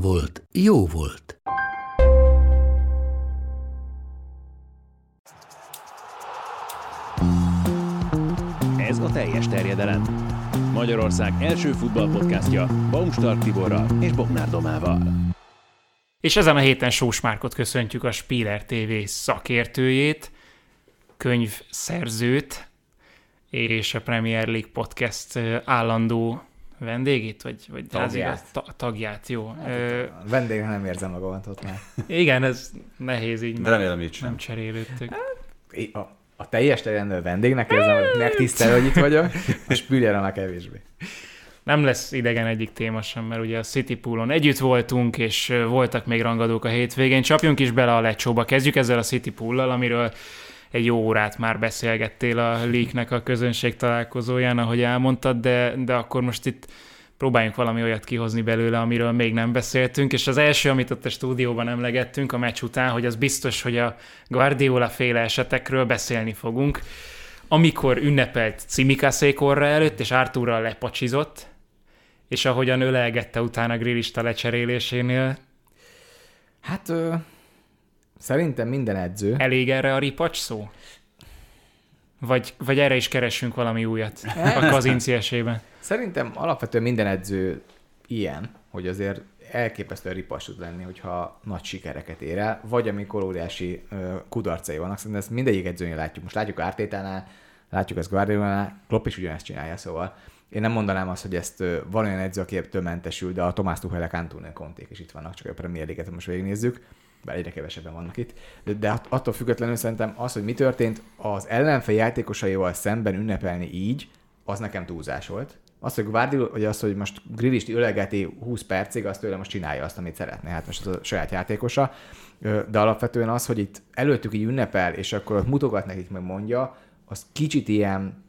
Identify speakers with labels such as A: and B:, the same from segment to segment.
A: volt, jó volt.
B: Ez a teljes terjedelem. Magyarország első futballpodcastja Baumstark Tiborral és Bognár Domával.
C: És ezen a héten Sós Márkot köszöntjük a Spieler TV szakértőjét, könyvszerzőt és a Premier League Podcast állandó vendégét, vagy, vagy
D: Tagját.
C: Ta, tagját, jó.
D: Hát,
C: Ö,
D: Vendégre nem érzem magamat ott már.
C: igen, ez nehéz így.
E: De remélem így sem.
C: Nem cserélődtök.
D: A, a teljes terjedő vendégnek érzem, hogy megtisztel, hogy itt vagyok, a spüljelen a kevésbé.
C: Nem lesz idegen egyik téma sem, mert ugye a City Poolon együtt voltunk, és voltak még rangadók a hétvégén. Csapjunk is bele a lecsóba. Kezdjük ezzel a City Pool-lal, amiről egy jó órát már beszélgettél a Leaknek a közönség találkozóján, ahogy elmondtad, de, de akkor most itt próbáljunk valami olyat kihozni belőle, amiről még nem beszéltünk, és az első, amit ott a stúdióban emlegettünk a meccs után, hogy az biztos, hogy a Guardiola féle esetekről beszélni fogunk, amikor ünnepelt Cimikaszékorra előtt, és Arturral lepacsizott, és ahogyan ölelgette utána grillista lecserélésénél,
D: Hát szerintem minden edző,
C: elég erre a ripacs szó? Vagy, vagy erre is keressünk valami újat a kazinci esében?
D: szerintem alapvetően minden edző ilyen, hogy azért elképesztően ripas tud lenni, hogyha nagy sikereket ér el, vagy amikor óriási kudarcai vannak. Szerintem ezt mindegyik edzőnél látjuk. Most látjuk Ártétánál, látjuk ezt Guardiolánál, Klopp is ugyanezt csinálja, szóval én nem mondanám azt, hogy ezt van olyan edző, aki mentesül, de a Tomás Tuchelek, Antonio Conték is itt vannak, csak a Premier League-et most végignézzük, bár egyre kevesebben vannak itt. De, de att- attól függetlenül szerintem az, hogy mi történt az ellenfél játékosaival szemben ünnepelni így, az nekem túlzás volt. Az, hogy Guardiola, vagy az, hogy most Grillist ölelgeti 20 percig, azt tőle most csinálja azt, amit szeretne. Hát most az a saját játékosa. De alapvetően az, hogy itt előttük így ünnepel, és akkor ott mutogat nekik, meg mondja, az kicsit ilyen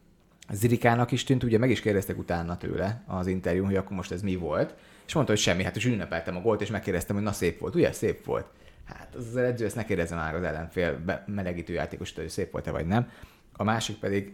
D: Zirikának is tűnt, ugye meg is kérdeztek utána tőle az interjún, hogy akkor most ez mi volt, és mondta, hogy semmi, hát és ünnepeltem a gólt, és megkérdeztem, hogy na szép volt, ugye szép volt. Hát az, az edző ezt ne kérdezze már az ellenfél melegítő játékostól, hogy szép volt-e vagy nem. A másik pedig,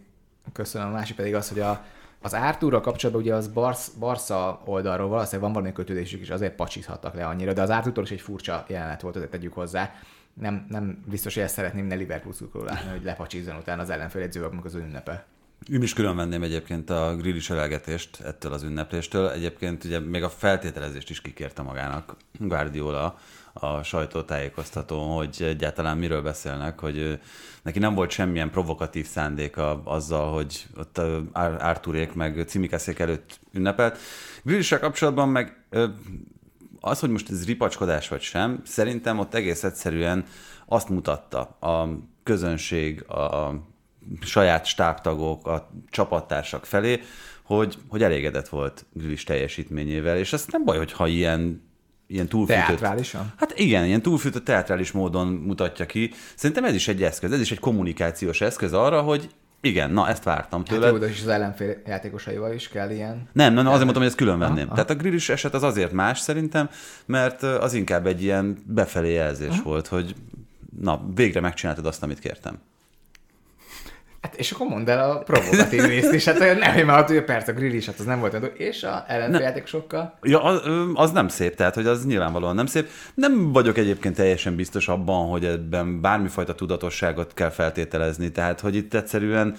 D: köszönöm, a másik pedig az, hogy a, az Artúrral kapcsolatban ugye az Barsz, Barca oldalról valószínűleg van valami kötődésük, és azért pacsizhattak le annyira, de az Artúrtól is egy furcsa jelenet volt, azért tegyük hozzá. Nem, nem biztos, hogy ezt szeretném ne Liverpool látni, hogy lepacsizzon utána az ellenfél edzővel, amikor az ünnepe.
E: Én is külön venném egyébként a grillis elelgetést ettől az ünnepléstől. Egyébként ugye még a feltételezést is kikérte magának Guardiola a sajtótájékoztatón, hogy egyáltalán miről beszélnek, hogy neki nem volt semmilyen provokatív szándéka azzal, hogy ott Arturék meg Cimikaszék előtt ünnepelt. Grillissel kapcsolatban meg az, hogy most ez ripacskodás vagy sem, szerintem ott egész egyszerűen azt mutatta a közönség, a saját stábtagok, a csapattársak felé, hogy, hogy elégedett volt Grillis teljesítményével, és ez nem baj, hogyha ilyen ilyen túlfűtött...
D: Teátrálisan?
E: Hát igen, ilyen túlfűtött teátrális módon mutatja ki. Szerintem ez is egy eszköz, ez is egy kommunikációs eszköz arra, hogy igen, na ezt vártam tőle.
D: Hát jó, de is az ellenfél játékosaival is kell ilyen.
E: Nem, nem, azért mondtam, hogy ezt külön venném.
D: Aha.
E: Tehát a grillis eset az azért más szerintem, mert az inkább egy ilyen befelé jelzés volt, hogy na, végre megcsináltad azt, amit kértem.
D: Hát és akkor mondd el a provokatív részt is, hát olyan nem, mert hogy perc a grill is, hát az nem volt olyan, és a ellenféljátékosokkal.
E: Ja, az, az nem szép, tehát hogy az nyilvánvalóan nem szép. Nem vagyok egyébként teljesen biztos abban, hogy ebben bármifajta tudatosságot kell feltételezni, tehát hogy itt egyszerűen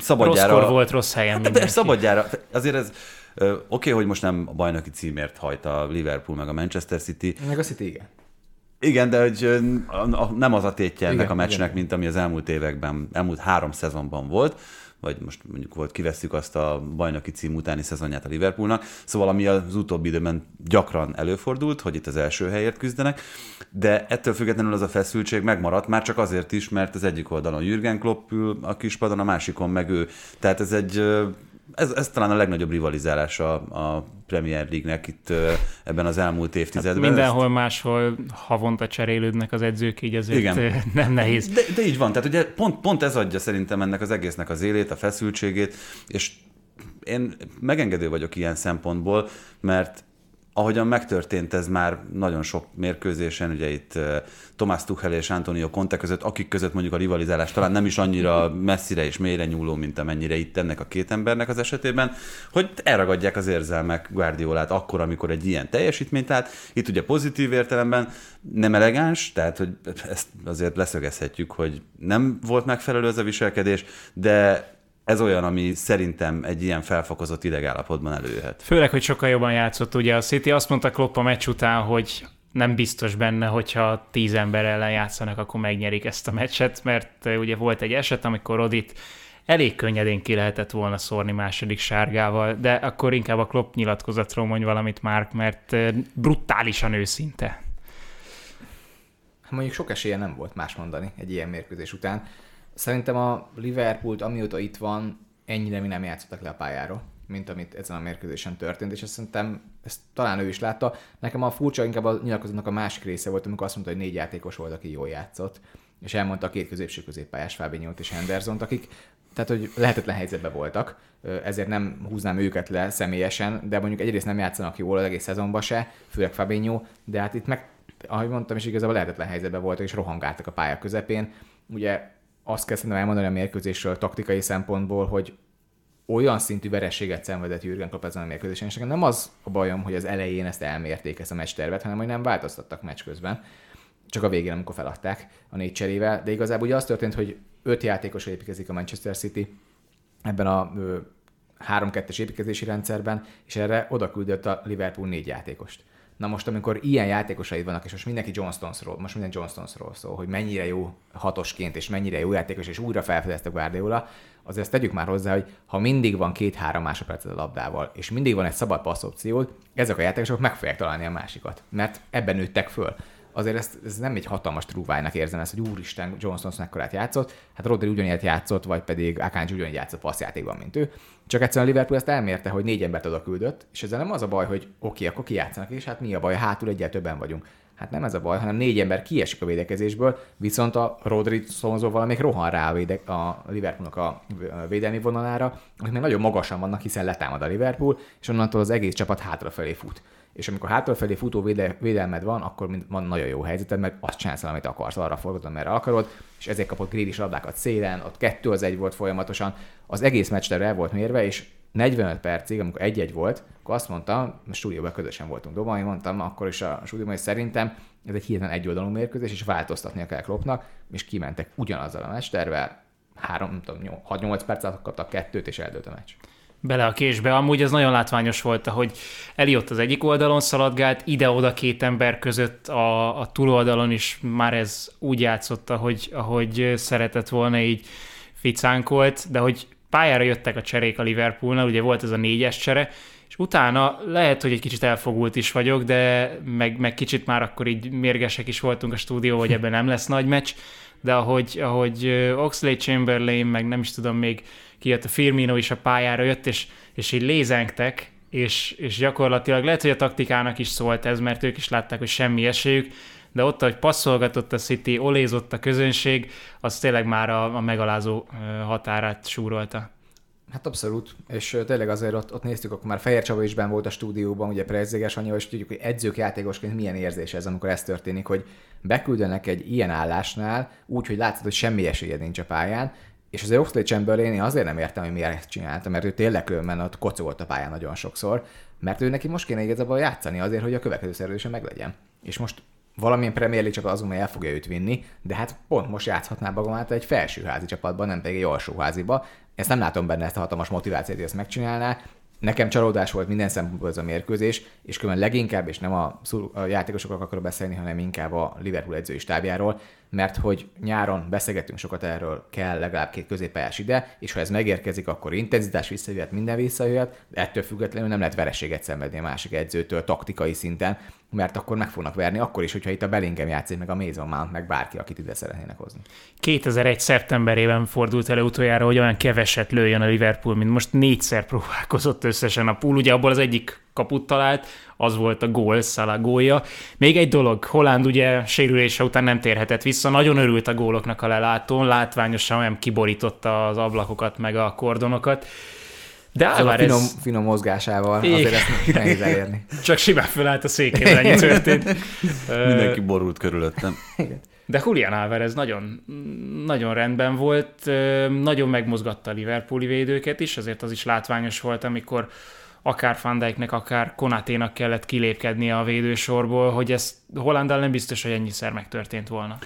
E: szabadjára...
C: Rosszkor volt, rossz helyen
E: Hát de
C: mindenki.
E: szabadjára. Azért ez oké, okay, hogy most nem a bajnoki címért hajt a Liverpool meg a Manchester City,
D: Meg a City igen.
E: Igen, de hogy nem az a tétje ennek
D: Igen,
E: a meccsnek,
D: igen.
E: mint ami az elmúlt években, elmúlt három szezonban volt, vagy most mondjuk volt, kivesszük azt a bajnoki cím utáni szezonját a Liverpoolnak, szóval ami az utóbbi időben gyakran előfordult, hogy itt az első helyért küzdenek, de ettől függetlenül az a feszültség megmaradt, már csak azért is, mert az egyik oldalon Jürgen Klopp ül a kispadon, a másikon meg ő. Tehát ez egy ez, ez talán a legnagyobb rivalizálása a Premier League-nek itt ebben az elmúlt évtizedben.
C: Hát mindenhol máshol havonta cserélődnek az edzők, így
E: Igen.
C: Igen. nem nehéz.
E: De, de így van, tehát ugye pont, pont ez adja szerintem ennek az egésznek az élét, a feszültségét, és én megengedő vagyok ilyen szempontból, mert ahogyan megtörtént ez már nagyon sok mérkőzésen, ugye itt Tomás Tuchel és Antonio Conte között, akik között mondjuk a rivalizálás talán nem is annyira messzire és mélyre nyúló, mint amennyire itt ennek a két embernek az esetében, hogy elragadják az érzelmek Guardiolát akkor, amikor egy ilyen teljesítményt tehát Itt ugye pozitív értelemben nem elegáns, tehát hogy ezt azért leszögezhetjük, hogy nem volt megfelelő ez a viselkedés, de ez olyan, ami szerintem egy ilyen felfokozott idegállapotban előjöhet.
C: Főleg, hogy sokkal jobban játszott. Ugye a City azt mondta Klopp a meccs után, hogy nem biztos benne, hogyha tíz ember ellen játszanak, akkor megnyerik ezt a meccset, mert ugye volt egy eset, amikor Rodit elég könnyedén ki lehetett volna szórni második sárgával, de akkor inkább a Klopp nyilatkozatról mondj valamit, Mark, mert brutálisan őszinte.
D: Mondjuk sok esélye nem volt más mondani egy ilyen mérkőzés után. Szerintem a Liverpoolt, amióta itt van, ennyire mi nem játszottak le a pályáról, mint amit ezen a mérkőzésen történt, és ezt szerintem ezt talán ő is látta. Nekem a furcsa inkább a nyilatkozatnak a másik része volt, amikor azt mondta, hogy négy játékos volt, aki jól játszott, és elmondta a két középső középpályás Fábinyót és Hendersont, akik tehát, hogy lehetetlen helyzetben voltak, ezért nem húznám őket le személyesen, de mondjuk egyrészt nem játszanak jól az egész szezonban se, főleg Fabinho, de hát itt meg, ahogy mondtam, is igazából lehetetlen helyzetben voltak, és rohangáltak a pálya közepén. Ugye azt kell szerintem elmondani a mérkőzésről taktikai szempontból, hogy olyan szintű verességet szenvedett Jürgen Klopp ezen a mérkőzésen, és nekem nem az a bajom, hogy az elején ezt elmérték, ezt a meccs tervet, hanem hogy nem változtattak meccs közben, csak a végén, amikor feladták a négy cserével, de igazából ugye az történt, hogy öt játékos építkezik a Manchester City ebben a 3-2-es építkezési rendszerben, és erre oda küldött a Liverpool négy játékost. Na most, amikor ilyen játékosaid vannak, és most mindenki John Stonesról, most minden John Stonesról szól, hogy mennyire jó hatosként, és mennyire jó játékos, és újra felfedezte Guardiola, azért ezt tegyük már hozzá, hogy ha mindig van két-három másodpercet a labdával, és mindig van egy szabad passz opciód, ezek a játékosok meg fogják találni a másikat, mert ebben nőttek föl azért ez, ez nem egy hatalmas trúvájnak érzem ezt, hogy úristen, John Stones mekkorát játszott, hát Rodri ugyanilyet játszott, vagy pedig Akanji ugyanígy játszott passzjátékban, mint ő. Csak egyszerűen a Liverpool ezt elmérte, hogy négy embert oda küldött, és ezzel nem az a baj, hogy oké, okay, akkor kijátszanak, és hát mi a baj, hátul egyel többen vagyunk. Hát nem ez a baj, hanem négy ember kiesik a védekezésből, viszont a Rodri szonzóval még rohan rá a, véde- a Liverpoolnak a védelmi vonalára, akik még nagyon magasan vannak, hiszen letámad a Liverpool, és onnantól az egész csapat hátrafelé fut és amikor hátrafelé futó véde, védelmed van, akkor van nagyon jó helyzeted, mert azt csinálsz, amit akarsz, arra forgatod, merre akarod, és ezért kapott Grealish labdákat szélen, ott kettő az egy volt folyamatosan, az egész meccs el volt mérve, és 45 percig, amikor egy-egy volt, akkor azt mondtam, a stúdióban közösen voltunk dobani, mondtam akkor is a stúdióban, hogy szerintem ez egy hirtelen egyoldalú mérkőzés, és változtatnia kell Kloppnak, és kimentek ugyanazzal a meccstervel, 3, nem tudom, 6-8 percet kaptak kettőt, és eldőlt a meccs
C: bele a késbe. Amúgy ez nagyon látványos volt, hogy Eliott az egyik oldalon szaladgált, ide-oda két ember között a, a túloldalon is már ez úgy játszott, ahogy, ahogy szeretett volna, így ficánkolt, de hogy pályára jöttek a cserék a Liverpoolnál, ugye volt ez a négyes csere, és utána lehet, hogy egy kicsit elfogult is vagyok, de meg, meg kicsit már akkor így mérgesek is voltunk a stúdió, hogy ebben nem lesz nagy meccs, de ahogy, ahogy Oxley Chamberlain, meg nem is tudom még kijött a Firmino is a pályára jött, és, és így lézengtek, és, és gyakorlatilag lehet, hogy a taktikának is szólt ez, mert ők is látták, hogy semmi esélyük, de ott, hogy passzolgatott a City, olézott a közönség, az tényleg már a, a megalázó határát súrolta.
D: Hát abszolút, és tényleg azért ott, ott néztük, akkor már Fehér Csaba is ben volt a stúdióban, ugye Prezzéges anyja, és tudjuk, hogy edzők játékosként milyen érzés ez, amikor ez történik, hogy beküldenek egy ilyen állásnál, úgy, hogy látszod, hogy semmi esélyed nincs a pályán, és azért Oxley Chamberlain azért nem értem, hogy miért ezt csinálta, mert ő tényleg különben ott kocolt a pályán nagyon sokszor, mert ő neki most kéne igazából játszani azért, hogy a következő szerződése meglegyen. És most valamilyen Premier League csapat azon el fogja őt vinni, de hát pont most játszhatná magát egy felsőházi csapatban, nem pedig egy alsóháziba. Ezt nem látom benne ezt a hatalmas motivációt, hogy ezt megcsinálná. Nekem csalódás volt minden szempontból ez a mérkőzés, és különben leginkább, és nem a, a játékosokról akarok beszélni, hanem inkább a Liverpool edzői stábjáról, mert hogy nyáron beszélgettünk sokat erről, kell legalább két középpályás ide, és ha ez megérkezik, akkor intenzitás visszajöhet, minden visszajöhet, de ettől függetlenül nem lehet vereséget szenvedni a másik edzőtől taktikai szinten, mert akkor meg fognak verni, akkor is, hogyha itt a Bellingham játszik, meg a Mason Mount, meg bárki, akit ide szeretnének hozni.
C: 2001. szeptemberében fordult elő utoljára, hogy olyan keveset lőjön a Liverpool, mint most négyszer próbálkozott összesen a pool. Ugye abból az egyik kaput talált, az volt a gól, Salah gólja. Még egy dolog, Holland ugye sérülése után nem térhetett vissza, nagyon örült a góloknak a lelátón, látványosan olyan kiborította az ablakokat meg a kordonokat. De
D: Szóval a
C: Álvarez
D: finom, finom mozgásával
C: Igen.
D: azért ezt nehéz elérni.
C: csak simán fölállt a székében, ennyi történt.
E: Mindenki borult körülöttem.
C: De Julian Álvarez nagyon, nagyon rendben volt, nagyon megmozgatta a Liverpooli védőket is, azért az is látványos volt, amikor akár Van Dijknek, akár Konaténak kellett kilépkednie a védősorból, hogy ez Hollandal nem biztos, hogy ennyiszer megtörtént volna.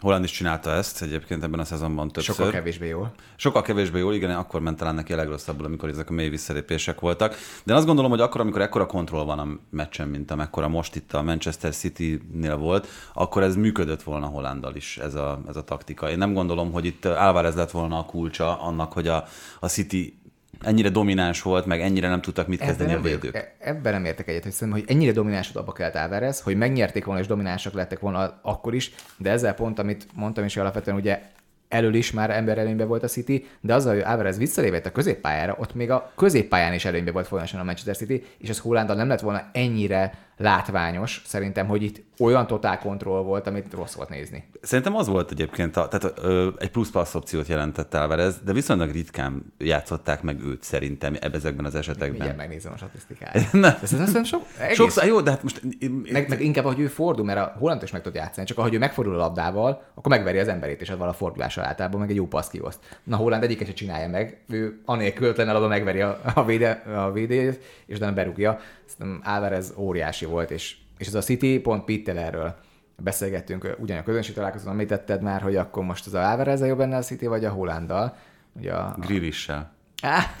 E: Holland is csinálta ezt egyébként ebben a szezonban többször.
D: Sokkal kevésbé jól.
E: Sokkal kevésbé jól, igen, akkor ment talán neki a legrosszabbul, amikor ezek a mély visszalépések voltak. De én azt gondolom, hogy akkor, amikor ekkora kontroll van a meccsen, mint amekkora most itt a Manchester City-nél volt, akkor ez működött volna Hollandal is, ez a, ez a taktika. Én nem gondolom, hogy itt Álvarez lett volna a kulcsa annak, hogy a, a City ennyire domináns volt, meg ennyire nem tudtak mit kezdeni a
D: nem vagyok-
E: védők.
D: e- ebben nem értek egyet, hogy szerintem, hogy ennyire domináns abba kellett Álvarez, hogy megnyerték volna és dominánsak lettek volna akkor is, de ezzel pont, amit mondtam is, alapvetően ugye elől is már ember előnyben volt a City, de azzal, hogy Álvarez visszalépett a középpályára, ott még a középpályán is előnyben volt folyamatosan a Manchester City, és ez Hollandal nem lett volna ennyire látványos, szerintem, hogy itt olyan totál kontroll volt, amit rossz volt nézni.
E: Szerintem az volt egyébként, a, tehát ö, egy plusz passz opciót jelentett Álvarez, de viszonylag ritkán játszották meg őt szerintem ezekben az esetekben.
D: Mindjárt megnézem a statisztikáját.
E: Nem.
D: De szerintem sok, egész,
E: Sokszor, jó, de hát most...
D: Meg, meg inkább, hogy ő fordul, mert a Holland is meg tud játszani, csak ahogy ő megfordul a labdával, akkor megveri az emberét, és az a fordulással általában meg egy jó passz kioszt. Na Holland egyiket se csinálja meg, ő anélkül labda megveri a, a, véde, a védét, és utána berúgja. Szerintem Álvarez óriási volt, és, és ez a City pont Pittelerről beszélgettünk, ugyan a közönség találkozón említetted már, hogy akkor most az a Álvarez jobb benne a City, vagy a Hollanddal. Ugye a,
E: Grillissel.
D: Á,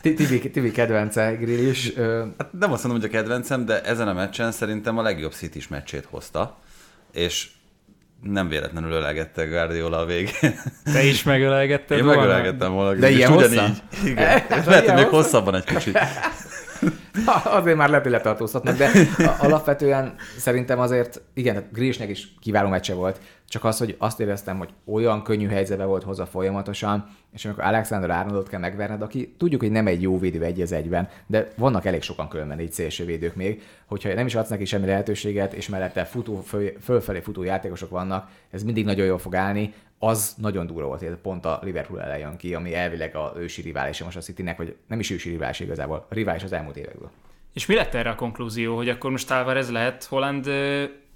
D: Tibi, Tibi kedvence grill is. Ö,
E: Hát nem azt mondom, hogy a kedvencem, de ezen a meccsen szerintem a legjobb city meccsét hozta, és nem véletlenül ölelgette Guardiola a végén.
C: Te is megölelgetted
E: Én
C: volna?
E: megölelgettem volna.
D: De ilyen hosszan?
E: Igen.
D: Eh,
E: Lehet, hogy még hosszabban egy kicsit.
D: Azért már lehet, hogy letartóztatnak, de alapvetően szerintem azért, igen, tehát Grishnek is kiváló meccse volt, csak az, hogy azt éreztem, hogy olyan könnyű helyzetbe volt hozzá folyamatosan, és amikor Alexander Arnoldot kell megverned, aki tudjuk, hogy nem egy jó védő egy az egyben, de vannak elég sokan különben így szélsővédők még, hogyha nem is adsz neki semmi lehetőséget, és mellette futó, föl, fölfelé futó játékosok vannak, ez mindig nagyon jól fog állni, az nagyon durva volt, hogy pont a Liverpool ellen ki, ami elvileg a ősi riválisa most a Citynek, vagy nem is ősi rivális igazából, a rivális az elmúlt évekből.
C: És mi lett erre a konklúzió, hogy akkor most Álvarez lehet Holland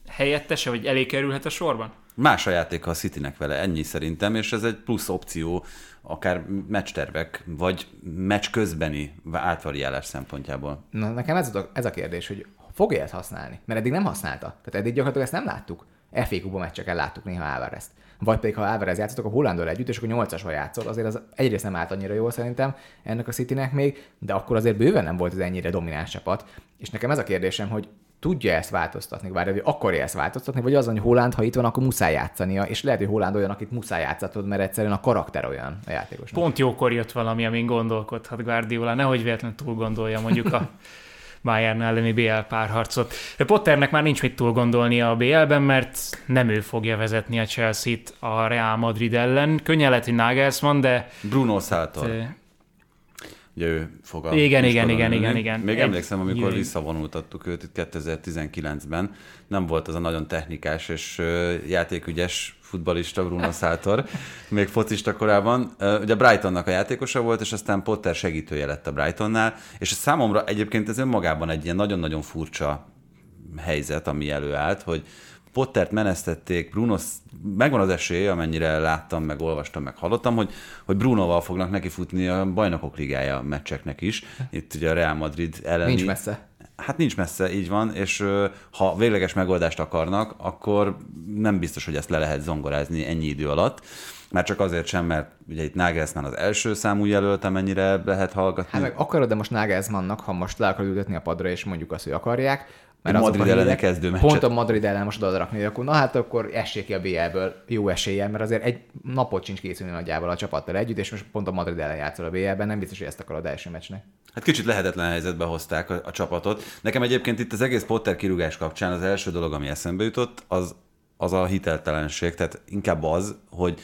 C: helyettese, vagy elé kerülhet a sorban?
E: Más a játéka a Citynek vele, ennyi szerintem, és ez egy plusz opció, akár meccstervek, vagy meccs közbeni átvariálás szempontjából.
D: Na, nekem ez a, ez a kérdés, hogy fogja ezt használni? Mert eddig nem használta. Tehát eddig gyakorlatilag ezt nem láttuk. FA Kupa meccseken láttuk néha Álvarezt. Vagy pedig, ha Álvarez játszott, akkor Hollandal együtt, és akkor 8-asval játszott. Azért az egyrészt nem állt annyira jól szerintem ennek a Citynek még, de akkor azért bőven nem volt ez ennyire domináns csapat. És nekem ez a kérdésem, hogy tudja ezt változtatni, vagy hogy akarja ezt változtatni, vagy az, hogy Holland, ha itt van, akkor muszáj játszania, és lehet, hogy Holland olyan, akit muszáj játszatod, mert egyszerűen a karakter olyan a játékosnak.
C: Pont jókor jött valami, amin gondolkodhat Guardiola, nehogy véletlenül túl gondolja mondjuk a Bayern elleni BL párharcot. De Potternek már nincs mit túl gondolnia a BL-ben, mert nem ő fogja vezetni a Chelsea-t a Real Madrid ellen. Könnyen lehet, hogy Nagelsmann, de
E: Bruno Saltor. Ugye ő fog a
C: Igen, igen, igen, igen, igen.
E: Még
C: Egy-
E: emlékszem, amikor
C: Jaj.
E: visszavonultattuk őt itt 2019-ben, nem volt az a nagyon technikás és játékügyes futbalista Bruno Saltor, még focista korában. Ugye Brightonnak a játékosa volt, és aztán Potter segítője lett a Brightonnál, és számomra egyébként ez önmagában egy ilyen nagyon-nagyon furcsa helyzet, ami előállt, hogy Pottert menesztették, Bruno, megvan az esély, amennyire láttam, meg olvastam, meg hallottam, hogy, hogy Brunoval fognak nekifutni a bajnokok ligája meccseknek is. Itt ugye a Real Madrid elleni.
D: Nincs messze.
E: Hát nincs messze, így van, és ha végleges megoldást akarnak, akkor nem biztos, hogy ezt le lehet zongorázni ennyi idő alatt. Már csak azért sem, mert ugye itt Nagelsmann az első számú jelölt, amennyire lehet hallgatni.
D: Hát meg akarod, de most Nagelsmannnak, ha most le akarod ültetni a padra, és mondjuk azt, hogy akarják, mert
E: Madrid
D: a
E: elleni
D: hírek,
E: kezdőmeccset.
D: Pont a Madrid ellen most oda rakni, hogy akkor na hát akkor essék ki a BL-ből jó eséllyel, mert azért egy napot sincs készülni nagyjából a csapattal együtt, és most pont a Madrid ellen játszol a BL-ben, nem biztos, hogy ezt akarod első meccsnek.
E: Hát kicsit lehetetlen helyzetbe hozták a, a csapatot. Nekem egyébként itt az egész Potter kirúgás kapcsán az első dolog, ami eszembe jutott, az, az a hiteltelenség. Tehát inkább az, hogy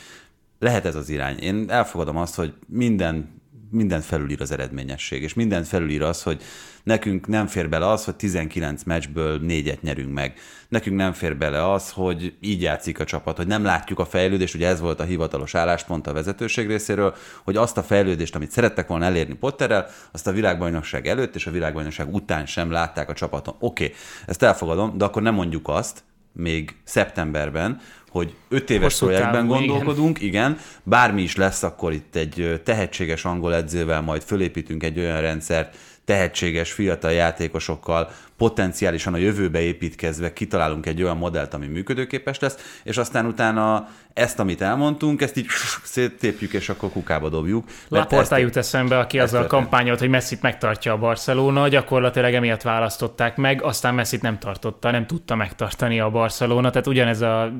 E: lehet ez az irány. Én elfogadom azt, hogy minden mindent felülír az eredményesség, és mindent felülír az, hogy nekünk nem fér bele az, hogy 19 meccsből négyet nyerünk meg. Nekünk nem fér bele az, hogy így játszik a csapat, hogy nem látjuk a fejlődést, ugye ez volt a hivatalos álláspont a vezetőség részéről, hogy azt a fejlődést, amit szerettek volna elérni Potterrel, azt a világbajnokság előtt és a világbajnokság után sem látták a csapaton. Oké, okay, ezt elfogadom, de akkor nem mondjuk azt, még szeptemberben, hogy öt éves
C: Hosszú
E: projektben gondolkodunk, igen. igen, bármi is lesz, akkor itt egy tehetséges angol edzővel majd fölépítünk egy olyan rendszert, tehetséges fiatal játékosokkal, potenciálisan a jövőbe építkezve kitalálunk egy olyan modellt, ami működőképes lesz, és aztán utána ezt, amit elmondtunk, ezt így széttépjük, és akkor kukába dobjuk.
C: Laporta jut eszembe, aki azzal
E: történt.
C: kampányolt, hogy Messit megtartja a Barcelona, gyakorlatilag emiatt választották meg, aztán Messit nem tartotta, nem tudta megtartani a Barcelona, tehát ugyanez a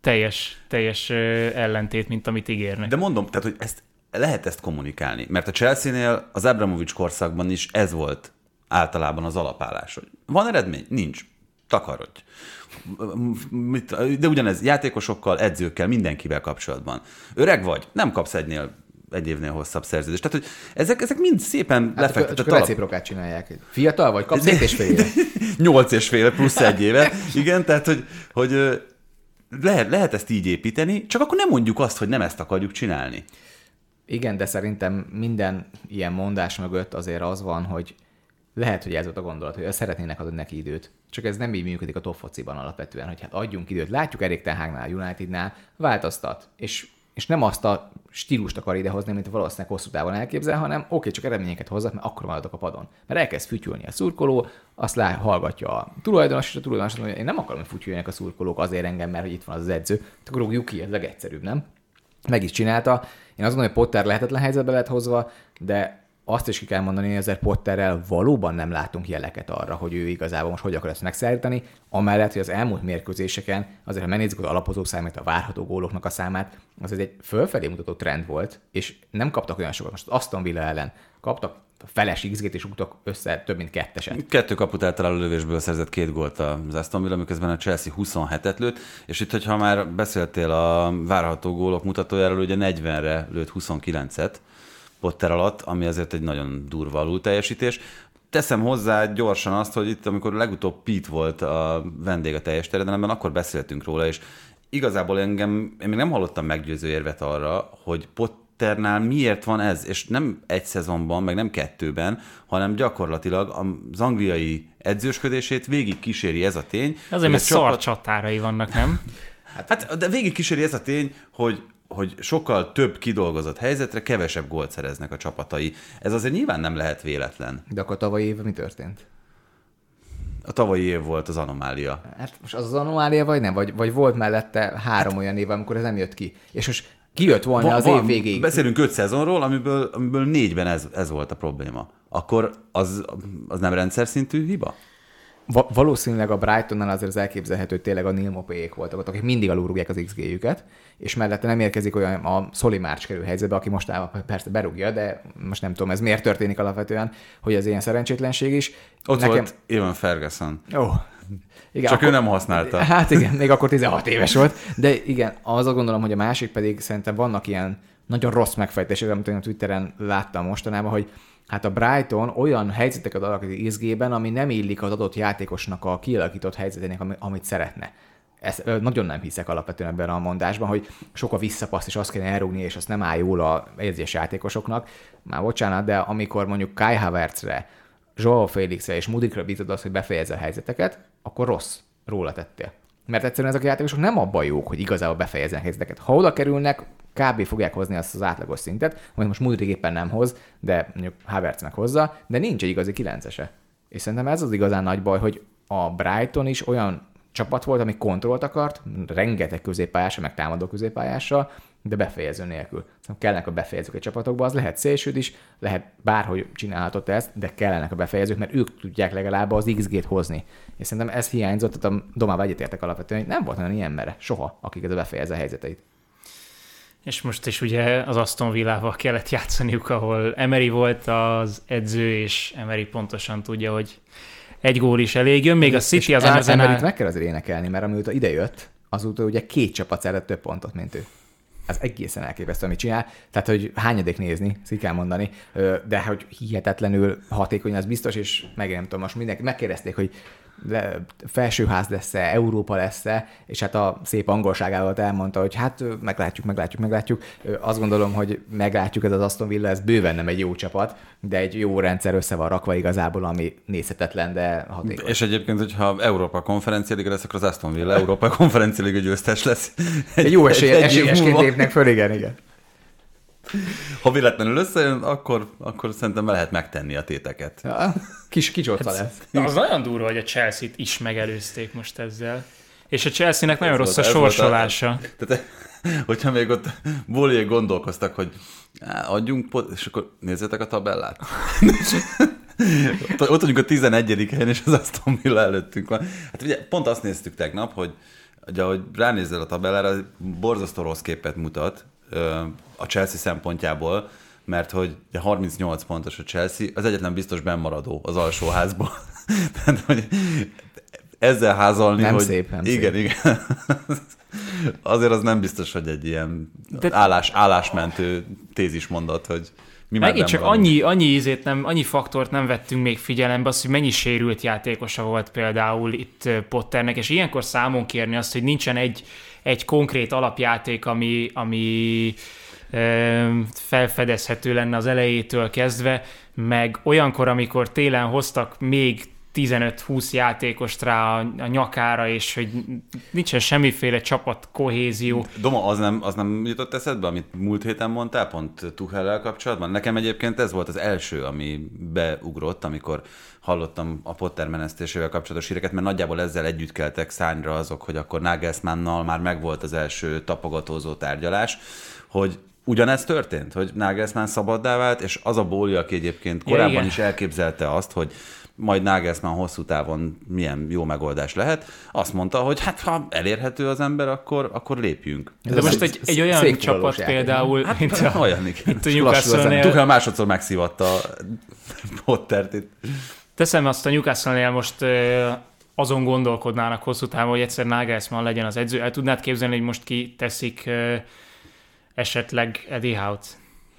C: teljes, teljes ellentét, mint amit ígérnek.
E: De mondom, tehát, hogy ezt lehet ezt kommunikálni, mert a Chelsea-nél az Abramovics korszakban is ez volt általában az alapállás, hogy van eredmény? Nincs. Takarodj. De ugyanez játékosokkal, edzőkkel, mindenkivel kapcsolatban. Öreg vagy? Nem kapsz egynél egy évnél hosszabb szerződést. Tehát, hogy ezek, ezek mind szépen
D: Hát
E: lefektetett
D: csak reciprokát csinálják. Fiatal vagy, kapsz két és fél évet.
E: Nyolc és fél plusz egy éve. Igen, tehát, hogy, hogy lehet, lehet ezt így építeni, csak akkor nem mondjuk azt, hogy nem ezt akarjuk csinálni.
D: Igen, de szerintem minden ilyen mondás mögött azért az van, hogy lehet, hogy ez volt a gondolat, hogy szeretnének adni neki időt. Csak ez nem így működik a top fociban alapvetően, hogy hát adjunk időt. Látjuk Erik Ten Hagnál, Unitednál, változtat. És, és nem azt a stílust akar idehozni, mint valószínűleg hosszú távon elképzel, hanem oké, csak eredményeket hozzak, mert akkor maradok a padon. Mert elkezd fütyülni a szurkoló, azt lá, hallgatja a tulajdonos, és a tulajdonos azt mondja, én nem akarom, hogy fütyüljenek a szurkolók azért engem, mert hogy itt van az, az edző. Akkor rúgjuk ki, ez legegyszerűbb, nem? Meg is csinálta. Én azt gondolom, hogy Potter lehetetlen helyzetbe lett hozva, de azt is ki kell mondani, hogy ezért Potterrel valóban nem látunk jeleket arra, hogy ő igazából most hogy akar ezt megszállítani, amellett, hogy az elmúlt mérkőzéseken azért, ha megnézzük az alapozó számát, a várható góloknak a számát, az egy fölfelé mutató trend volt, és nem kaptak olyan sokat. Most Aston Villa ellen kaptak feles XG-t, és rúgtak össze több mint ketteset.
E: Kettő kaput eltaláló lövésből szerzett két gólt az Aston Villa, miközben a Chelsea 27-et lőtt, és itt, hogyha már beszéltél a várható gólok mutatójáról, ugye 40-re lőtt 29-et Potter alatt, ami azért egy nagyon durva alul teljesítés. Teszem hozzá gyorsan azt, hogy itt, amikor legutóbb Pete volt a vendég a teljes terjedelemben, akkor beszéltünk róla, és igazából engem, én még nem hallottam meggyőző érvet arra, hogy Potternál miért van ez, és nem egy szezonban, meg nem kettőben, hanem gyakorlatilag az angliai edzősködését végig kíséri ez a tény.
C: Azért,
E: hogy
C: mert
E: a csapat-
C: szar csatárai vannak, nem?
E: Hát, de végig kíséri ez a tény, hogy hogy sokkal több kidolgozott helyzetre kevesebb gólt szereznek a csapatai. Ez azért nyilván nem lehet véletlen.
D: De akkor tavaly évben mi történt?
E: A tavalyi év volt az anomália.
D: Hát most az az anomália, vagy nem? Vagy, vagy volt mellette három olyan év, amikor ez nem jött ki. És most kijött volna
E: Van-
D: az év végéig.
E: Beszélünk öt szezonról, amiből, amiből négyben ez, ez volt a probléma. Akkor az, az nem rendszer szintű hiba?
D: Va- valószínűleg a Brightonnal azért az elképzelhető, hogy tényleg a Neil Mopék voltak ott, akik mindig alulrúgják az XG-jüket, és mellette nem érkezik olyan a Szoli Márcs kerül helyzetbe, aki most persze berúgja, de most nem tudom, ez miért történik alapvetően, hogy ez ilyen szerencsétlenség is.
E: Ott Nekem... volt Evan Ferguson.
D: Ó, igen,
E: Csak ő nem használta.
D: Hát igen, még akkor 16 éves volt. De igen, az azt gondolom, hogy a másik pedig szerintem vannak ilyen nagyon rossz megfejtések, amit én a Twitteren láttam mostanában, hogy hát a Brighton olyan helyzeteket alakít XG-ben, ami nem illik az adott játékosnak a kialakított helyzetének, ami- amit szeretne. Ezt nagyon nem hiszek alapvetően ebben a mondásban, hogy sok a visszapaszt, és azt kéne elrúgni, és azt nem áll jól a egyes játékosoknak. Már bocsánat, de amikor mondjuk Kai Havertzre, Joao Félixre és Mudikra bízod azt, hogy befejezze a helyzeteket, akkor rossz róla tettél. Mert egyszerűen ezek a játékosok nem abban jók, hogy igazából befejezzenek helyzeteket. Ha oda kerülnek, kb. fogják hozni azt az átlagos szintet, amit most Mudrik éppen nem hoz, de mondjuk Havertz hozza, de nincs egy igazi kilencese. És szerintem ez az igazán nagy baj, hogy a Brighton is olyan csapat volt, ami kontrollt akart, rengeteg középpályása, meg támadó középpályással, de befejező nélkül. Szóval kellenek a befejezők a csapatokba, az lehet szélsőd is, lehet bárhogy csinálhatott ezt, de kellenek a befejezők, mert ők tudják legalább az XG-t hozni. És szerintem ez hiányzott, tehát a Domával egyetértek alapvetően, hogy nem volt olyan ilyen mere, soha, akik ez a befejez a helyzeteit.
C: És most is ugye az Aston Villával kellett játszaniuk, ahol Emery volt az edző, és Emery pontosan tudja, hogy egy gól is elég jön. Még a City az
D: Arsenal... Emeryt meg kell azért énekelni, mert amióta idejött, azóta ugye két csapat szerett több pontot, mint ő. Ez egészen elképesztő, amit csinál. Tehát, hogy hányadék nézni, ezt kell mondani, de hogy hihetetlenül hatékony, az biztos, és meg nem tudom, most mindenki megkérdezték, hogy le, felsőház lesz-e, Európa lesz-e, és hát a szép angolságával elmondta, hogy hát meglátjuk, meglátjuk, meglátjuk. Azt gondolom, hogy meglátjuk, ez az Aston Villa, ez bőven nem egy jó csapat, de egy jó rendszer össze van rakva igazából, ami nézhetetlen, de hatékony.
E: És egyébként, hogyha Európa konferencia lesz, akkor az Aston Villa Európa konferencia győztes lesz.
D: Egy, jó esély, egy, esélyesként lépnek föl, igen, igen.
E: Ha véletlenül összejön, akkor, akkor szerintem lehet megtenni a téteket. Ja,
D: kis kicsota hát,
C: lesz. Az nagyon durva, hogy a Chelsea-t is megelőzték most ezzel. És a Chelsea-nek nagyon rossz a sorsolása. A,
E: tehát, hogyha még ott Bóliék gondolkoztak, hogy á, adjunk, pot, és akkor nézzétek a tabellát. ott, ott vagyunk a 11. helyen, és az Aston Villa előttünk van. Hát ugye pont azt néztük tegnap, hogy ugye, ahogy ránézzel a tabellára, borzasztó rossz képet mutat, a Chelsea szempontjából, mert hogy 38 pontos a Chelsea, az egyetlen biztos bennmaradó az alsóházból. Tehát, hogy ezzel házalni,
D: nem
E: hogy...
D: Szép, nem
E: igen,
D: szép.
E: igen. Azért az nem biztos, hogy egy ilyen De... állás, állásmentő tézis mondat, hogy mi
C: Megint csak annyi, annyi ízét nem, annyi faktort nem vettünk még figyelembe, az, hogy mennyi sérült játékosa volt például itt Potternek, és ilyenkor számon kérni azt, hogy nincsen egy, egy konkrét alapjáték, ami, ami felfedezhető lenne az elejétől kezdve, meg olyankor, amikor télen hoztak még 15-20 játékost rá a, nyakára, és hogy nincsen semmiféle csapat kohézió.
E: Doma, az nem, az nem jutott eszedbe, amit múlt héten mondtál, pont Tuchellel kapcsolatban? Nekem egyébként ez volt az első, ami beugrott, amikor hallottam a Potter menesztésével kapcsolatos híreket, mert nagyjából ezzel együtt keltek szányra azok, hogy akkor Nagelsmannnal már megvolt az első tapogatózó tárgyalás, hogy ugyanez történt, hogy Nagelsmann szabaddá vált, és az a bóli, aki egyébként korábban ja, is elképzelte azt, hogy majd Nagelsmann hosszú távon milyen jó megoldás lehet, azt mondta, hogy hát ha elérhető az ember, akkor, akkor lépjünk.
C: De, De most egy, egy olyan csapat játék. például, hát, mint a, olyan, mint a Newcastle-nél.
E: Tuchel másodszor megszívatta Pottert itt.
C: Teszem azt a Newcastle-nél most azon gondolkodnának hosszú távon, hogy egyszer Nagelsmann legyen az edző. El tudnád képzelni, hogy most ki teszik esetleg Eddie Hout?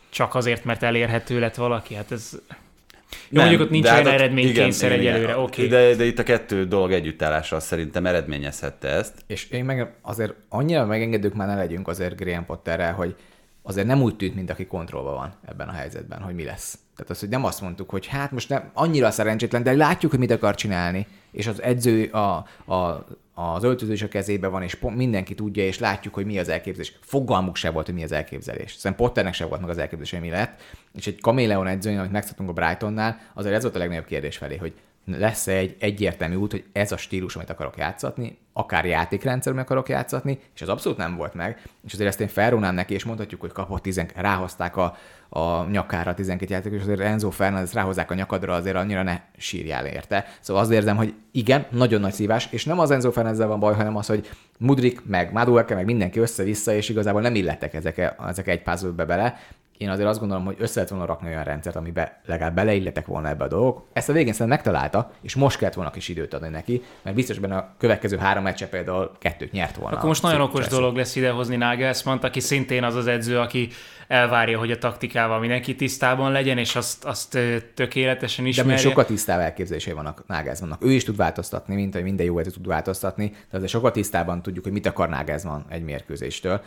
C: Csak azért, mert elérhető lett valaki? Hát ez... Jó, nem, mondjuk ott nincs olyan hát eredménykényszer egyelőre, oké. Okay.
E: De, de itt a kettő dolog együttállása szerintem eredményezhette ezt.
D: És én meg azért annyira megengedők már ne legyünk azért Graham Potterrel, hogy azért nem úgy tűnt, mint aki kontrollban van ebben a helyzetben, hogy mi lesz. Tehát az, hogy nem azt mondtuk, hogy hát most nem annyira szerencsétlen, de látjuk, hogy mit akar csinálni, és az edző a, a, az öltözés a kezébe van, és mindenki tudja, és látjuk, hogy mi az elképzelés. Fogalmuk se volt, hogy mi az elképzelés. Szerintem Potternek se volt meg az elképzelés, hogy mi lett. És egy Kaméleon edzőnél, amit megszoktunk a Brightonnál, azért ez volt a legnagyobb kérdés felé, hogy lesz-e egy egyértelmű út, hogy ez a stílus, amit akarok játszatni, akár játékrendszerben akarok játszatni, és az abszolút nem volt meg, és azért ezt én felrónám neki, és mondhatjuk, hogy kapott 10, ráhozták a, a nyakára 12 játékos, és azért Enzo Fernández ráhozzák a nyakadra, azért annyira ne sírjál érte. Szóval azt érzem, hogy igen, nagyon nagy szívás, és nem az Enzo Fernández van baj, hanem az, hogy Mudrik, meg Madueke, meg mindenki össze-vissza, és igazából nem illettek ezek, ezek egy puzzle bele, én azért azt gondolom, hogy össze lehet volna rakni olyan rendszert, amiben legalább beleilletek volna ebbe a dolgok. Ezt a végén szerintem megtalálta, és most kellett volna kis időt adni neki, mert biztos benne a következő három meccse például kettőt nyert volna.
C: Akkor most nagyon okos Chelsea. dolog lesz idehozni Nagelsmann, aki szintén az az edző, aki elvárja, hogy a taktikával mindenki tisztában legyen, és azt, azt tökéletesen ismerje.
D: De még sokkal tisztább elképzelései vannak Nagelsmannnak. Ő is tud változtatni, mint hogy minden jó edző tud változtatni, de azért sokkal tisztában tudjuk, hogy mit akar Nagelsmann egy mérkőzéstől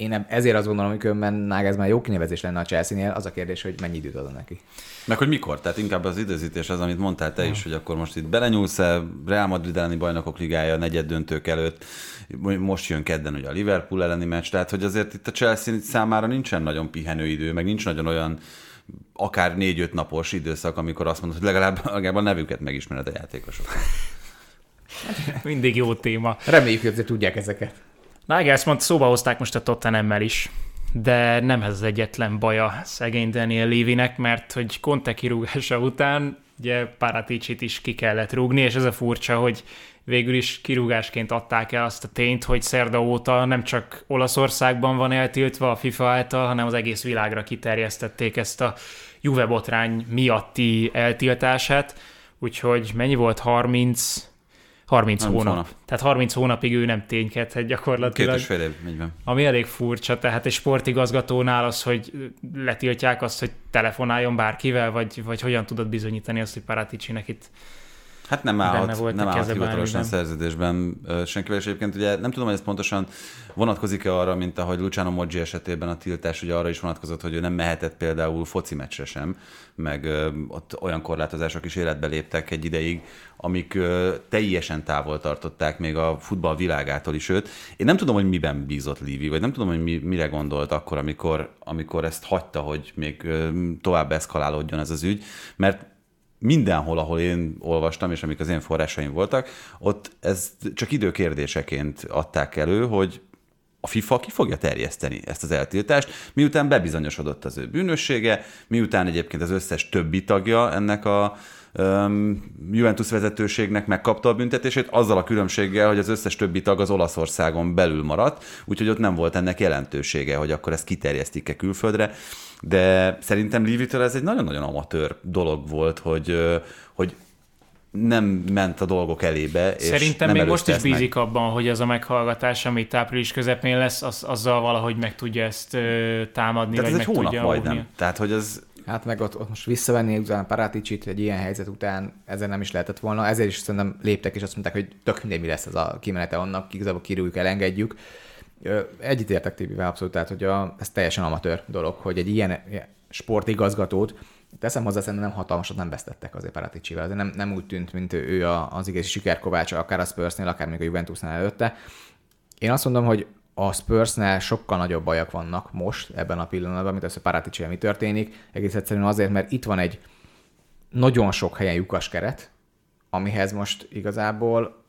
D: én ezért azt gondolom, hogy különben már jó kinevezés lenne a Chelsea-nél, az a kérdés, hogy mennyi időt adod neki.
E: Meg hogy mikor? Tehát inkább az időzítés az, amit mondtál te is, hogy akkor most itt belenyúlsz-e Real Madrid elleni bajnokok ligája negyed döntők előtt, most jön kedden ugye a Liverpool elleni meccs, tehát hogy azért itt a Chelsea számára nincsen nagyon pihenőidő, meg nincs nagyon olyan akár négy-öt napos időszak, amikor azt mondod, hogy legalább, legalább a nevüket megismered a játékosok.
C: Mindig jó téma.
D: Reméljük, hogy tudják ezeket.
C: Nagelsmann szóba hozták most a Tottenhammel is, de nem ez az egyetlen baja szegény Daniel Lévinek, mert hogy Conte kirúgása után ugye Paraticsit is ki kellett rúgni, és ez a furcsa, hogy végül is kirúgásként adták el azt a tényt, hogy szerda óta nem csak Olaszországban van eltiltva a FIFA által, hanem az egész világra kiterjesztették ezt a Juve botrány miatti eltiltását, úgyhogy mennyi volt? 30 30
E: 30
C: hónap.
E: hónap.
C: Tehát 30 hónapig ő nem ténykedhet
E: Két
C: gyakorlatilag.
E: és fél év, így van.
C: Ami elég furcsa, tehát egy sportigazgatónál az, hogy letiltják azt, hogy telefonáljon bárkivel, vagy, vagy hogyan tudod bizonyítani azt, hogy Paraticinek itt
E: Hát nem állhat, nem állhat hivatalosan szerződésben senkivel, és egyébként ugye nem tudom, hogy ez pontosan vonatkozik-e arra, mint ahogy Luciano Moggi esetében a tiltás ugye arra is vonatkozott, hogy ő nem mehetett például foci meccsre sem, meg ott olyan korlátozások is életbe léptek egy ideig, amik teljesen távol tartották még a futball világától is őt. Én nem tudom, hogy miben bízott Lívi, vagy nem tudom, hogy mi, mire gondolt akkor, amikor, amikor ezt hagyta, hogy még tovább eszkalálódjon ez az ügy, mert mindenhol, ahol én olvastam, és amik az én forrásaim voltak, ott ez csak időkérdéseként adták elő, hogy a FIFA ki fogja terjeszteni ezt az eltiltást, miután bebizonyosodott az ő bűnössége, miután egyébként az összes többi tagja ennek a um, Juventus vezetőségnek megkapta a büntetését, azzal a különbséggel, hogy az összes többi tag az Olaszországon belül maradt, úgyhogy ott nem volt ennek jelentősége, hogy akkor ezt kiterjesztik-e külföldre, de szerintem Livitől ez egy nagyon-nagyon amatőr dolog volt, hogy, hogy nem ment a dolgok elébe, és
C: Szerintem
E: nem
C: még most is
E: ezt meg.
C: bízik abban, hogy az a meghallgatás, amit április közepén lesz, az, azzal valahogy meg tudja ezt ö, támadni,
E: Tehát ez
C: vagy
E: egy
C: meg
E: hónap
C: tudja
E: majdnem.
C: óvni.
E: Tehát, hogy ez
D: Hát meg ott, ott most visszavenni utána Paraticsit egy ilyen helyzet után, ezzel nem is lehetett volna. Ezért is szerintem léptek, és azt mondták, hogy tök mindegy, mi lesz ez a kimenete annak, igazából kirújjuk, elengedjük. Egyetértek Tibivel abszolút, tehát hogy a, ez teljesen amatőr dolog, hogy egy ilyen sportigazgatót, teszem hozzá, szerintem nem hatalmasat nem vesztettek azért Paraticivel, azért nem, nem úgy tűnt, mint ő a- az igazi sikerkovácsa, akár a Spursnél, akár még a Juventusnál előtte. Én azt mondom, hogy a Spursnél sokkal nagyobb bajak vannak most, ebben a pillanatban, mint az, hogy Paraticivel mi történik. Egész egyszerűen azért, mert itt van egy nagyon sok helyen lyukas keret, amihez most igazából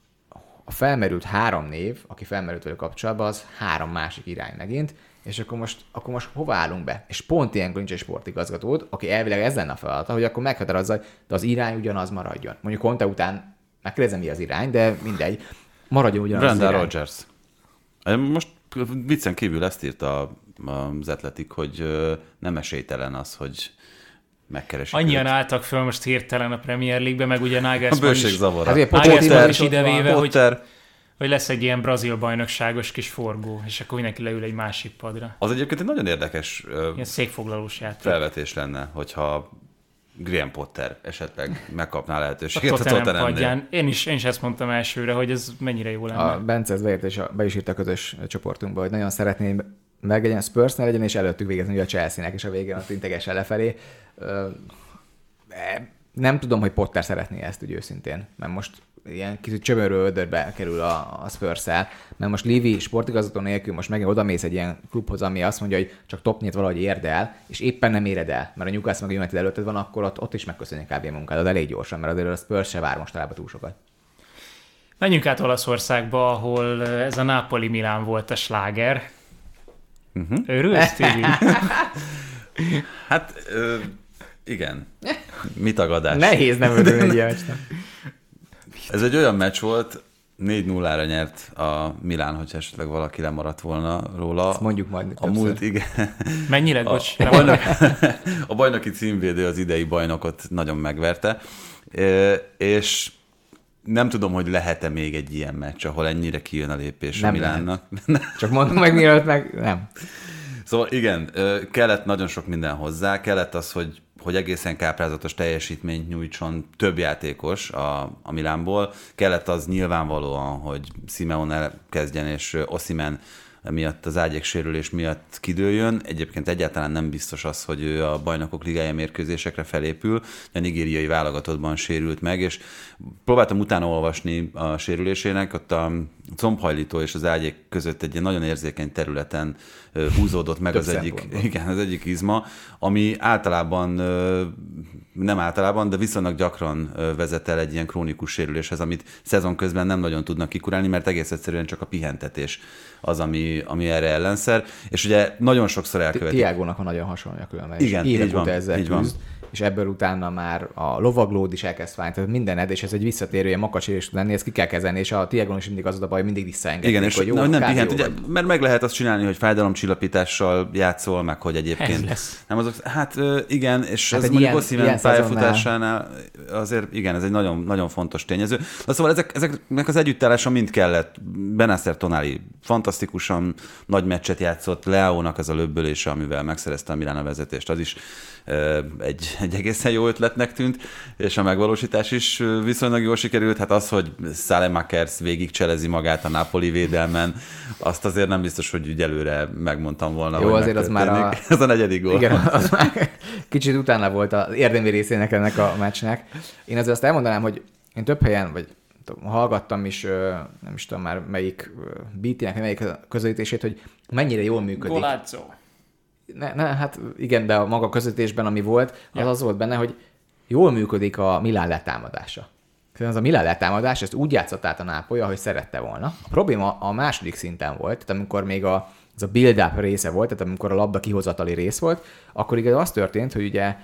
D: a felmerült három név, aki felmerült velük kapcsolatban, az három másik irány megint, és akkor most, akkor most hova állunk be? És pont ilyenkor nincs egy sportigazgatód, aki elvileg ez lenne a feladata, hogy akkor meghatározza, hogy de az irány ugyanaz maradjon. Mondjuk Conte után megkérdezem, mi az irány, de mindegy. Maradjon ugyanaz az
E: Brandon
D: irány.
E: Rogers. Most viccen kívül ezt írta az Atletik, hogy nem esélytelen az, hogy megkeresik
C: Annyian
E: őt.
C: álltak föl most hirtelen a Premier League-be, meg ugye
E: A
C: Nagelsmann
E: bőség
C: is,
E: zavara.
D: Hát
C: Potter is idevéve,
D: van.
C: hogy-
E: Potter,
C: hogy lesz egy ilyen brazil bajnokságos kis forgó, és akkor mindenki leül egy másik padra.
E: az egyébként egy nagyon érdekes
C: Ilyen székfoglalós játék.
E: felvetés lenne, hogyha Graham Potter esetleg megkapná
C: a
E: lehetőséget a
C: Tottenham
E: Tottenhamnél.
C: padján. Én is, én is ezt mondtam elsőre, hogy ez mennyire jó lenne.
D: A Bence ezt beírta, és a- be is írta a közös csoportunkba, hogy nagyon szeretném meglegyen a Spursnél legyen, és előttük végezni a Chelsea-nek, és a végén ott integesen lefelé. E, Nem tudom, hogy Potter szeretné ezt, úgy őszintén, mert most ilyen kicsit csömörő ödörbe kerül a, a spurs mert most Lévi sportigazgató nélkül most megint odamész egy ilyen klubhoz, ami azt mondja, hogy csak topnyit valahogy érd el, és éppen nem éred el, mert a Newcastle meg a United előtted van, akkor ott, ott is megköszönjük kb. a munkádat elég gyorsan, mert azért a Spurs se vár mostanában túl sokat.
C: Menjünk át Olaszországba, ahol ez a Napoli-Milán volt a sláger. Uh-huh. Örülsz, Tibi?
E: Hát ö, igen. Mi tagadás?
D: Nehéz nem örülni egy meccsnek.
E: Ez egy olyan meccs volt, 4-0-ra nyert a Milán, hogyha esetleg valaki lemaradt volna róla.
D: Ezt mondjuk majd
E: A múlt, igen.
C: Mennyire, bocs,
E: A, bajnok, a bajnoki címvédő az idei bajnokot nagyon megverte, és nem tudom, hogy lehet-e még egy ilyen meccs, ahol ennyire kijön a lépés
D: Nem
E: a Milánnak.
D: Csak mondom meg, mielőtt meg nem.
E: Szóval igen, kellett nagyon sok minden hozzá, kellett az, hogy, hogy egészen káprázatos teljesítményt nyújtson több játékos a, a Milánból, kellett az nyilvánvalóan, hogy Simeon elkezdjen, és Osimen miatt az ágyék sérülés miatt kidőljön. Egyébként egyáltalán nem biztos az, hogy ő a bajnokok ligája mérkőzésekre felépül. A nigériai válogatottban sérült meg, és próbáltam utána olvasni a sérülésének, ott a combhajlító és az ágyék között egy ilyen nagyon érzékeny területen húzódott meg
D: Több
E: az egyik, igen, az egyik izma, ami általában, nem általában, de viszonylag gyakran vezet el egy ilyen krónikus sérüléshez, amit szezon közben nem nagyon tudnak kikurálni, mert egész egyszerűen csak a pihentetés az, ami, ami erre ellenszer. És ugye nagyon sokszor elkövetik.
D: Tiágónak van nagyon hasonló különben.
E: Igen, így van,
D: ezzel
E: így van.
D: És ebből utána már a lovaglód is elkezd fájni, tehát minden ed, és ez egy visszatérő ilyen makacsérés tud lenni, ezt ki kell kezelni, és a Tiagon is mindig az a baj, mindig visszaengedték,
E: Igen, és
D: hogy jó,
E: hogy nem pihent,
D: jó
E: ugye, mert meg lehet azt csinálni, hogy fájdalomcsillapítással játszol, meg hogy
C: Ez
E: egyébként
C: lesz.
E: nem azok, hát igen, és
D: Hát
E: ez
D: egy
E: mondjuk
D: ilyen-
E: Oszimán
D: ilyen
E: pályafutásánál azért igen, ez egy nagyon, nagyon fontos tényező. De szóval ezek, ezeknek az együttállása mind kellett. Benasser Tonali fantasztikusan nagy meccset játszott, Leónak az a löbbölése, amivel megszerezte a Milán a vezetést, az is egy, egy egészen jó ötletnek tűnt, és a megvalósítás is viszonylag jól sikerült. Hát az, hogy Salemakers végig cselezi magát a Napoli védelmen, azt azért nem biztos, hogy úgy előre megmondtam volna,
D: Jó,
E: hogy
D: azért az már a-.
E: Ez a negyedik gól.
D: Igen, az már kicsit utána volt az érdemi részének ennek a meccsnek. Én azért azt elmondanám, hogy én több helyen, vagy hallgattam is, nem is tudom már melyik BT-nek, melyik közelítését, hogy mennyire jól működik.
C: Golázzo.
D: Ne, ne, hát igen, de a maga közvetésben, ami volt, az az volt benne, hogy jól működik a Milán letámadása. Szerintem az a Milán letámadás, ezt úgy játszott át a Nápoly, ahogy szerette volna. A probléma a második szinten volt, tehát amikor még a, ez a build-up része volt, tehát amikor a labda kihozatali rész volt, akkor igaz az történt, hogy ugye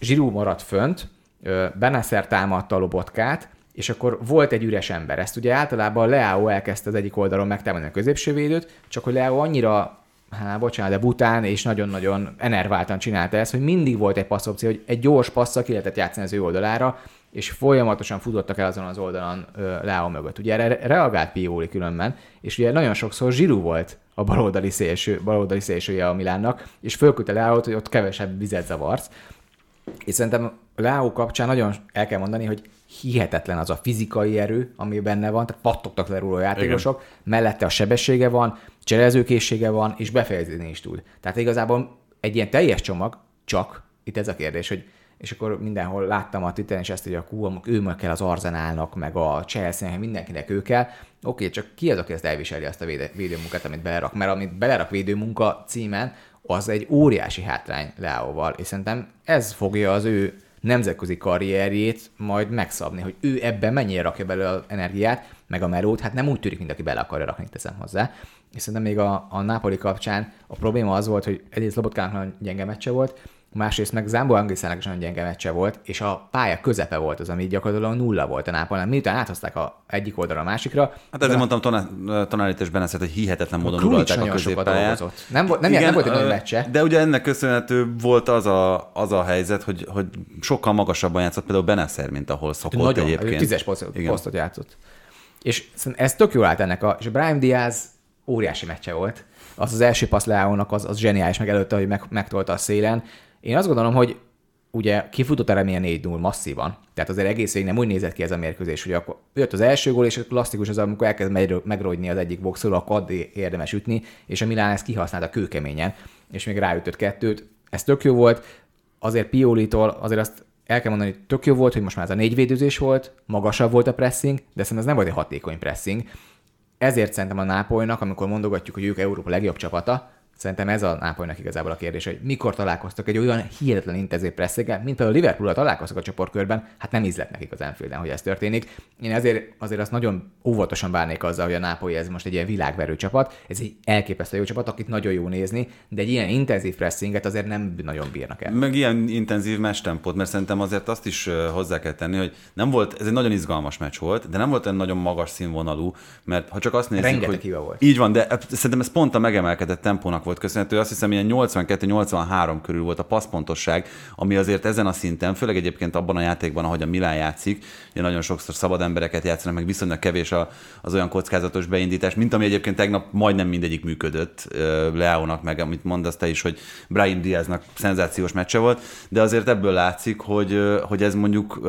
D: Zsirú maradt fönt, ö, Benasser támadta a lobotkát, és akkor volt egy üres ember. Ezt ugye általában Leao elkezdte az egyik oldalon megtámadni a középső védőt, csak hogy Leao annyira, hát bocsánat, de bután és nagyon-nagyon enerváltan csinálta ezt, hogy mindig volt egy passzopció, hogy egy gyors passzal ki lehetett játszani az ő oldalára, és folyamatosan futottak el azon az oldalon Leao mögött. Ugye erre reagált Pioli különben, és ugye nagyon sokszor Zsiru volt a baloldali, szélső, baloldali szélsője a Milánnak, és fölküldte Leao-t, hogy ott kevesebb vizet zavarsz. És szerintem Leao kapcsán nagyon el kell mondani, hogy hihetetlen az a fizikai erő, ami benne van, tehát pattogtak le róla a játékosok, Igen. mellette a sebessége van, cselezőkészsége van, és befejezni is tud. Tehát igazából egy ilyen teljes csomag, csak itt ez a kérdés, hogy és akkor mindenhol láttam a Twitteren is ezt, hogy a kú, ő meg kell az Arzenálnak, meg a Chelsea-nek, mindenkinek ő kell. Oké, csak ki az, aki ezt elviseli azt a véde, védőmunkát, amit belerak? Mert amit belerak védőmunka címen, az egy óriási hátrány Leóval, és szerintem ez fogja az ő nemzetközi karrierjét majd megszabni, hogy ő ebben mennyire rakja belőle az energiát, meg a melót, hát nem úgy tűnik, mint aki bele akarja rakni, teszem hozzá. És szerintem még a, a Napoli kapcsán a probléma az volt, hogy egyrészt Lobotkának nagyon gyenge meccse volt, másrészt meg Zámbó Angliszának is nagyon gyenge meccse volt, és a pálya közepe volt az, ami gyakorlatilag nulla volt a Nápolnál. Miután áthozták a egyik oldalra a másikra,
E: Hát ezért mondtam Tonálit és Beneszet, hogy hihetetlen módon uralták a középpályát.
D: Nem, volt- nem, nem, nem volt egy nagy meccse.
E: De ugye ennek köszönhető volt az a, az a helyzet, hogy, hogy sokkal magasabban játszott például Beneszer, mint ahol szokott
D: nagyon,
E: egyébként.
D: Tízes posztot,
E: Igen.
D: posztot játszott. És ez tök jól állt ennek a, és Brian Diaz óriási meccse volt. Az az első passz Leónak az, az zseniális, meg előtte, hogy meg, megtolta a szélen. Én azt gondolom, hogy ugye kifutott a remény 4-0 masszívan, tehát azért egész végig nem úgy nézett ki ez a mérkőzés, hogy akkor jött az első gól, és klasszikus az, amikor elkezd meg- megrogyni az egyik boxoló, akkor addig érdemes ütni, és a Milán ezt kihasználta kőkeményen, és még ráütött kettőt. Ez tök jó volt, azért Piolitól azért azt el kell mondani, hogy tök jó volt, hogy most már ez a négy védőzés volt, magasabb volt a pressing, de szerintem ez nem volt egy hatékony pressing. Ezért szerintem a Nápolynak, amikor mondogatjuk, hogy ők Európa legjobb csapata, szerintem ez a Nápolynak igazából a kérdés, hogy mikor találkoztak egy olyan hihetetlen intenzív presszinggel, mint például a Liverpool találkoztak a csoportkörben, hát nem ízlett nekik az Anfielden, hogy ez történik. Én ezért azért azt nagyon óvatosan bánnék azzal, hogy a Nápoly ez most egy ilyen világverő csapat, ez egy elképesztő jó csapat, akit nagyon jó nézni, de egy ilyen intenzív pressinget azért nem nagyon bírnak el.
E: Meg ilyen intenzív messtempót, mert szerintem azért azt is hozzá kell tenni, hogy nem volt, ez egy nagyon izgalmas meccs volt, de nem volt olyan nagyon magas színvonalú, mert ha csak azt nézzük,
D: Rengeteg
E: hogy
D: hiba volt.
E: Így van, de e- szerintem ez pont a megemelkedett tempónak volt köszönhető. Azt hiszem, ilyen 82-83 körül volt a passzpontosság, ami azért ezen a szinten, főleg egyébként abban a játékban, ahogy a Milán játszik, ugye nagyon sokszor szabad embereket játszanak, meg viszonylag kevés a, az olyan kockázatos beindítás, mint ami egyébként tegnap majdnem mindegyik működött Leónak, meg amit mondasz te is, hogy Brian Diaznak szenzációs meccse volt, de azért ebből látszik, hogy, hogy ez mondjuk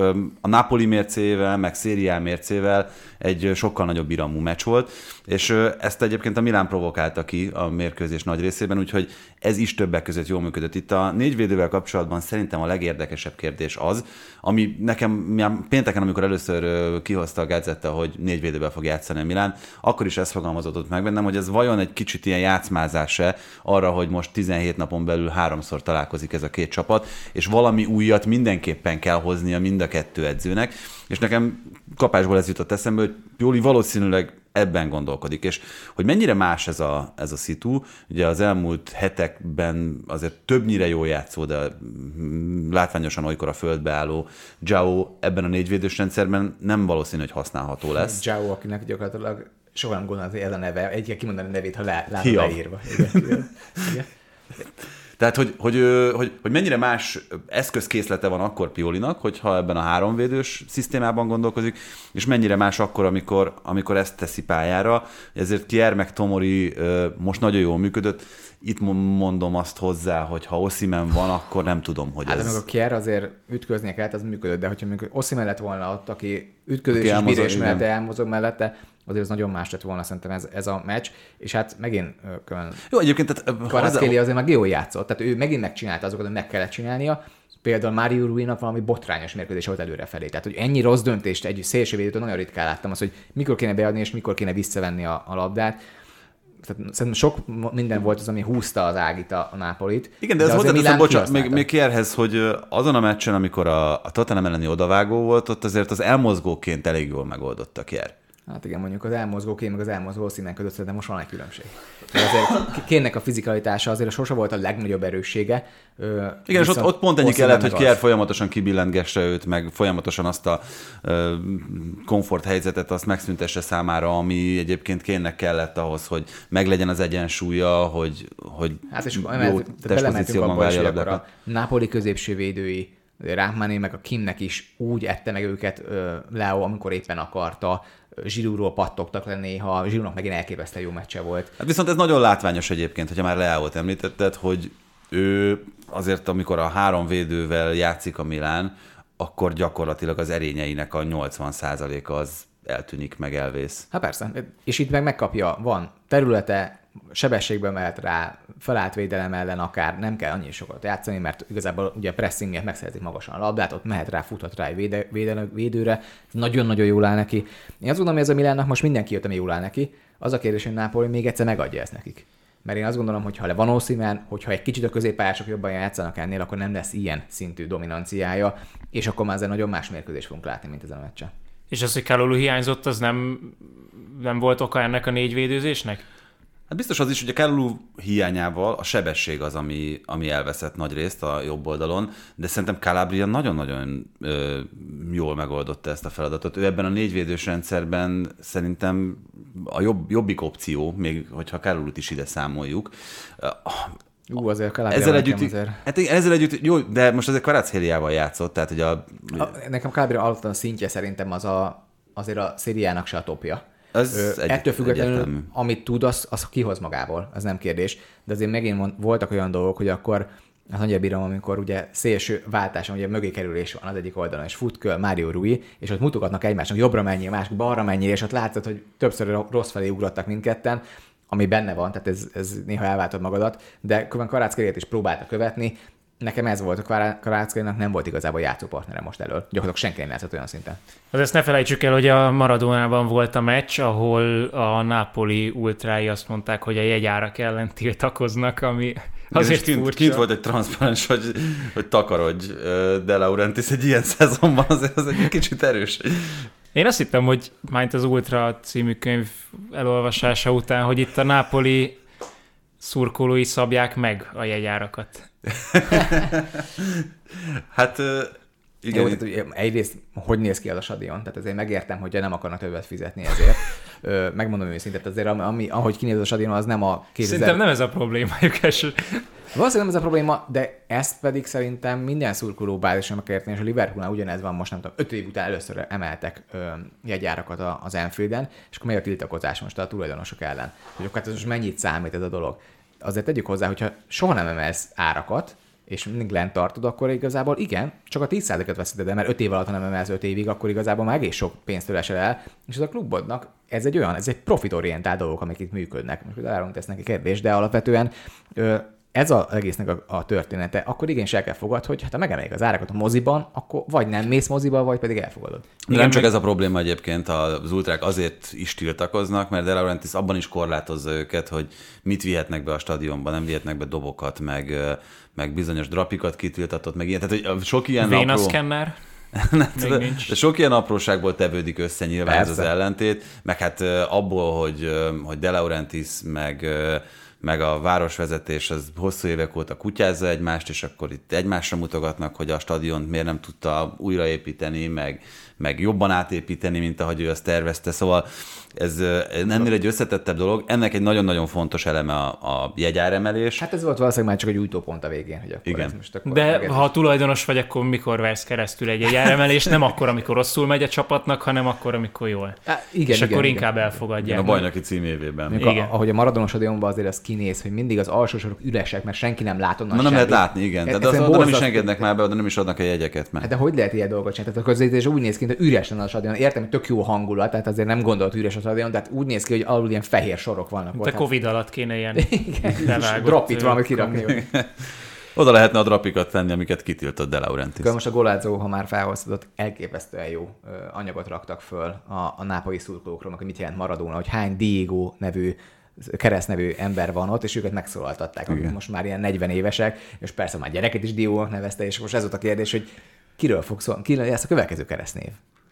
E: a Napoli mércével, meg Szériá mércével egy sokkal nagyobb iramú meccs volt, és ezt egyébként a Milán provokálta ki a mérkőzés nagy részében, úgyhogy ez is többek között jól működött. Itt a négyvédővel kapcsolatban szerintem a legérdekesebb kérdés az, ami nekem pénteken, amikor először kihozta a Gazetta, hogy négyvédővel fog játszani a Milán, akkor is ez fogalmazódott meg bennem, hogy ez vajon egy kicsit ilyen játszmázás-e arra, hogy most 17 napon belül háromszor találkozik ez a két csapat, és valami újat mindenképpen kell hoznia mind a kettő edzőnek, és nekem kapásból ez jutott eszembe, hogy Pioli valószínűleg ebben gondolkodik, és hogy mennyire más ez a, ez a szitu, ugye az elmúlt hetekben azért többnyire jól játszó, de látványosan olykor a földbe álló Jao ebben a négyvédős rendszerben nem valószínű, hogy használható lesz.
D: Zhao, akinek gyakorlatilag soha nem gondolom, hogy ez a neve, egy kimondani a nevét, ha le, látod leírva. Igen, igen. igen.
E: Tehát, hogy, hogy, hogy, hogy mennyire más eszközkészlete van akkor Piolinak, hogyha ebben a háromvédős szisztémában gondolkozik, és mennyire más akkor, amikor, amikor ezt teszi pályára. Ezért Kier meg Tomori most nagyon jól működött. Itt mo- mondom azt hozzá, hogy ha Oszimen van, akkor nem tudom, hogy
D: Hát
E: ez...
D: meg a Kier azért ütköznie kellett, az működött, de hogyha mondjuk Oszi mellett volna ott, aki ütközés
E: Aki
D: és
E: igen.
D: mellett elmozog mellette, azért az nagyon más lett volna szerintem ez, ez a meccs, és hát megint ö, külön
E: Jó, egyébként tehát,
D: Kvaratskhelia azért meg jól játszott, tehát ő megint megcsinálta azokat, amit meg kellett csinálnia, Például Mário Ruinak valami botrányos mérkőzés volt előrefelé. Tehát, hogy ennyi rossz döntést egy szélsővédőtől nagyon ritkán láttam, az, hogy mikor kéne beadni és mikor kéne visszavenni a, a labdát. Tehát szerintem sok minden volt az, ami húzta az ágit a, a Nápolit.
E: Igen, de ez
D: azért
E: hozzáteszem,
D: Milán
E: bocsánat, még, még Kierhez, hogy azon a meccsen, amikor a, a Tottenham elleni odavágó volt, ott azért az elmozgóként elég jól megoldotta Kier.
D: Hát igen, mondjuk az elmozgó kém, meg az elmozgó színen között szerintem most van egy különbség. Azért kénnek a fizikalitása azért a sose volt a legnagyobb erőssége.
E: Igen, és ott, ott pont ennyi kellett, hogy
D: az.
E: folyamatosan kibillentgesse őt, meg folyamatosan azt a ö, komfort helyzetet azt megszüntesse számára, ami egyébként kénnek kellett ahhoz, hogy meglegyen az egyensúlya, hogy, hogy
D: Hát és
E: jó testpozícióban várja a
D: a Napoli középső védői, Ráhmáné meg a Kimnek is úgy ette meg őket Leo, amikor éppen akarta, Zsirúról pattogtak le néha, Zsirúnak megint elképesztően jó meccse volt.
E: Hát viszont ez nagyon látványos egyébként, hogyha már Leáot említetted, hogy ő azért, amikor a három védővel játszik a Milán, akkor gyakorlatilag az erényeinek a 80%-a az eltűnik, meg elvész.
D: Hát persze, és itt meg megkapja, van területe, sebességben mehet rá, felállt védelem ellen akár, nem kell annyi sokat játszani, mert igazából ugye pressing miatt megszerzik magasan a labdát, ott mehet rá, futhat rá egy véde, véde, védőre, nagyon-nagyon jól áll neki. Én azt gondolom, hogy ez a Milánnak most mindenki jött, ami jól áll neki. Az a kérdés, hogy Napoli még egyszer megadja ezt nekik. Mert én azt gondolom, hogy ha le van Osimhen, hogyha egy kicsit a középpályások jobban játszanak ennél, akkor nem lesz ilyen szintű dominanciája, és akkor már ezzel nagyon más mérkőzést fogunk látni, mint ezen a meccsen.
C: És az, hogy Kalulu hiányzott, az nem, nem volt oka ennek a négyvédőzésnek?
E: Hát biztos az is, hogy a Kalulu hiányával a sebesség az, ami, ami elveszett nagy részt a jobb oldalon, de szerintem Calabria nagyon-nagyon ö, jól megoldotta ezt a feladatot. Ő ebben a négyvédős rendszerben szerintem a jobb, jobbik opció, még hogyha Kalulut is ide számoljuk.
D: Ú, azért Calabria
E: Ezzel együtt,
D: azért...
E: hát igen, ezzel együtt, jó, de most azért Kvaratskhelia játszott, tehát hogy a,
D: A, nekem Calabria alapvetően szintje szerintem az a, azért a szériának se a topja. Ö,
E: egy-
D: ettől függetlenül,
E: egyértelmű.
D: amit tud, az, az kihoz magából, ez nem kérdés. De azért megint voltak olyan dolgok, hogy akkor az annyira bírom, amikor ugye szélső váltáson, ugye mögé kerülés van az egyik oldalon, és fut köl Mário Rui, és ott mutogatnak egymásnak, jobbra mennyi, a másik balra mennyi, és ott látszott, hogy többször rossz felé ugrottak mindketten, ami benne van, tehát ez, ez néha elváltod magadat, de Karácskeriát is próbálta követni, nekem ez volt, a Karáckerinak nem volt igazából játszópartnere most elől. Gyakorlatilag senki nem játszott olyan szinten.
C: Az ezt ne felejtsük el, hogy a Maradonában volt a meccs, ahol a Napoli ultrái azt mondták, hogy a jegyárak ellen tiltakoznak, ami azért
E: kint,
C: furcsa.
E: kint volt egy transzparens, hogy, hogy takarodj De Laurentiis egy ilyen szezonban, azért az egy kicsit erős.
C: Én azt hittem, hogy majd az Ultra című könyv elolvasása után, hogy itt a Napoli szurkolói szabják meg a jegyárakat.
E: Hát
D: Igen, Jó, tehát egyrészt hogy néz ki az a stadion, tehát azért megértem, hogy nem akarnak többet fizetni ezért. Ö, megmondom őszintén, tehát azért ami, ahogy kinéz a stadion, az nem a 2000...
C: Szerintem nem ez a problémájuk. És
D: Valószínűleg nem ez a probléma, de ezt pedig szerintem minden szurkoló bázison megérteni, és a Liverpoolnál ugyanez van most, nem tudom, öt év után először emeltek ö, jegyárakat a- az Enfielden, és akkor megy a tiltakozás most a tulajdonosok ellen. Hogy akkor hát ez most mennyit számít ez a dolog. Azért tegyük hozzá, hogyha soha nem emelsz árakat, és mindig lent tartod, akkor igazából igen, csak a 10%-et veszíted el, mert 5 év alatt, ha nem emelsz 5 évig, akkor igazából már egész sok pénzt esel el, és ez a klubodnak ez egy olyan, ez egy profitorientált dolgok, amik itt működnek. Most elárulunk tesz neki kérdés, de alapvetően ö, ez az egésznek a, a története, akkor igenis el kell fogad, hogy hát ha megemelik az árakat a moziban, akkor vagy nem mész moziba, vagy pedig elfogadod.
E: Igen, nem csak ez a probléma egyébként, az ultrák azért is tiltakoznak, mert De Laurentiis abban is korlátozza őket, hogy mit vihetnek be a stadionba, nem vihetnek be dobokat, meg, meg bizonyos drapikat kitiltatott, meg ilyen. Tehát hogy sok ilyen
C: Véna
E: apró...
C: szkenner.
E: de, de sok ilyen apróságból tevődik össze nyilván ez az ellentét, meg hát abból, hogy, hogy De Laurentiis meg meg a városvezetés az hosszú évek óta kutyázza egymást, és akkor itt egymásra mutogatnak, hogy a stadiont miért nem tudta újraépíteni, meg, meg jobban átépíteni, mint ahogy ő azt tervezte. Szóval ez ennél egy összetettebb dolog. Ennek egy nagyon-nagyon fontos eleme a, a jegyáremelés.
D: Hát ez volt valószínűleg már csak egy újtópont a végén, hogy akkor
E: Igen.
D: most akkor
C: De ha a tulajdonos vagy, akkor mikor versz keresztül egy jegyáremelés? Nem akkor, amikor rosszul megy a csapatnak, hanem akkor, amikor jól.
D: Há, igen,
C: és
D: igen,
C: akkor
D: igen.
C: inkább elfogadják.
E: a bajnoki címévében.
D: Mondjuk
C: Igen.
D: A, ahogy a Maradona stadionban azért az kinéz, hogy mindig az alsó sorok üresek, mert senki nem lát onnan
E: Na nem lehet látni, igen. Tehát
D: Egyszerűen
E: az, nem is engednek már be, oda nem is adnak a jegyeket meg.
D: Hát de hogy lehet ilyen dolgot csinálni? Tehát a közvetítés úgy néz ki, hogy üres lenne a stadion. Értem, hogy tök jó hangulat, tehát azért nem gondolt üres a stadion, tehát úgy néz ki, hogy alul ilyen fehér sorok vannak. ott.
C: De
D: Hát
C: Covid alatt kéne ilyen
D: Drapit
C: ö,
D: valamit kirakni.
E: Oda lehetne a drapikat tenni, amiket kitiltott De Laurentiis.
D: Akkor most a Golázó, ha már felhoztad, elképesztően jó anyagot raktak föl a, a nápai szurkolókról, hogy mit jelent Maradona, hogy hány Diego nevű keresztnevű ember van ott, és őket megszólaltatták, akik most már ilyen 40 évesek, és persze már gyereket is Diónak nevezte, és most ez volt a kérdés, hogy kiről fog szólni, ki lesz a következő keresztnév?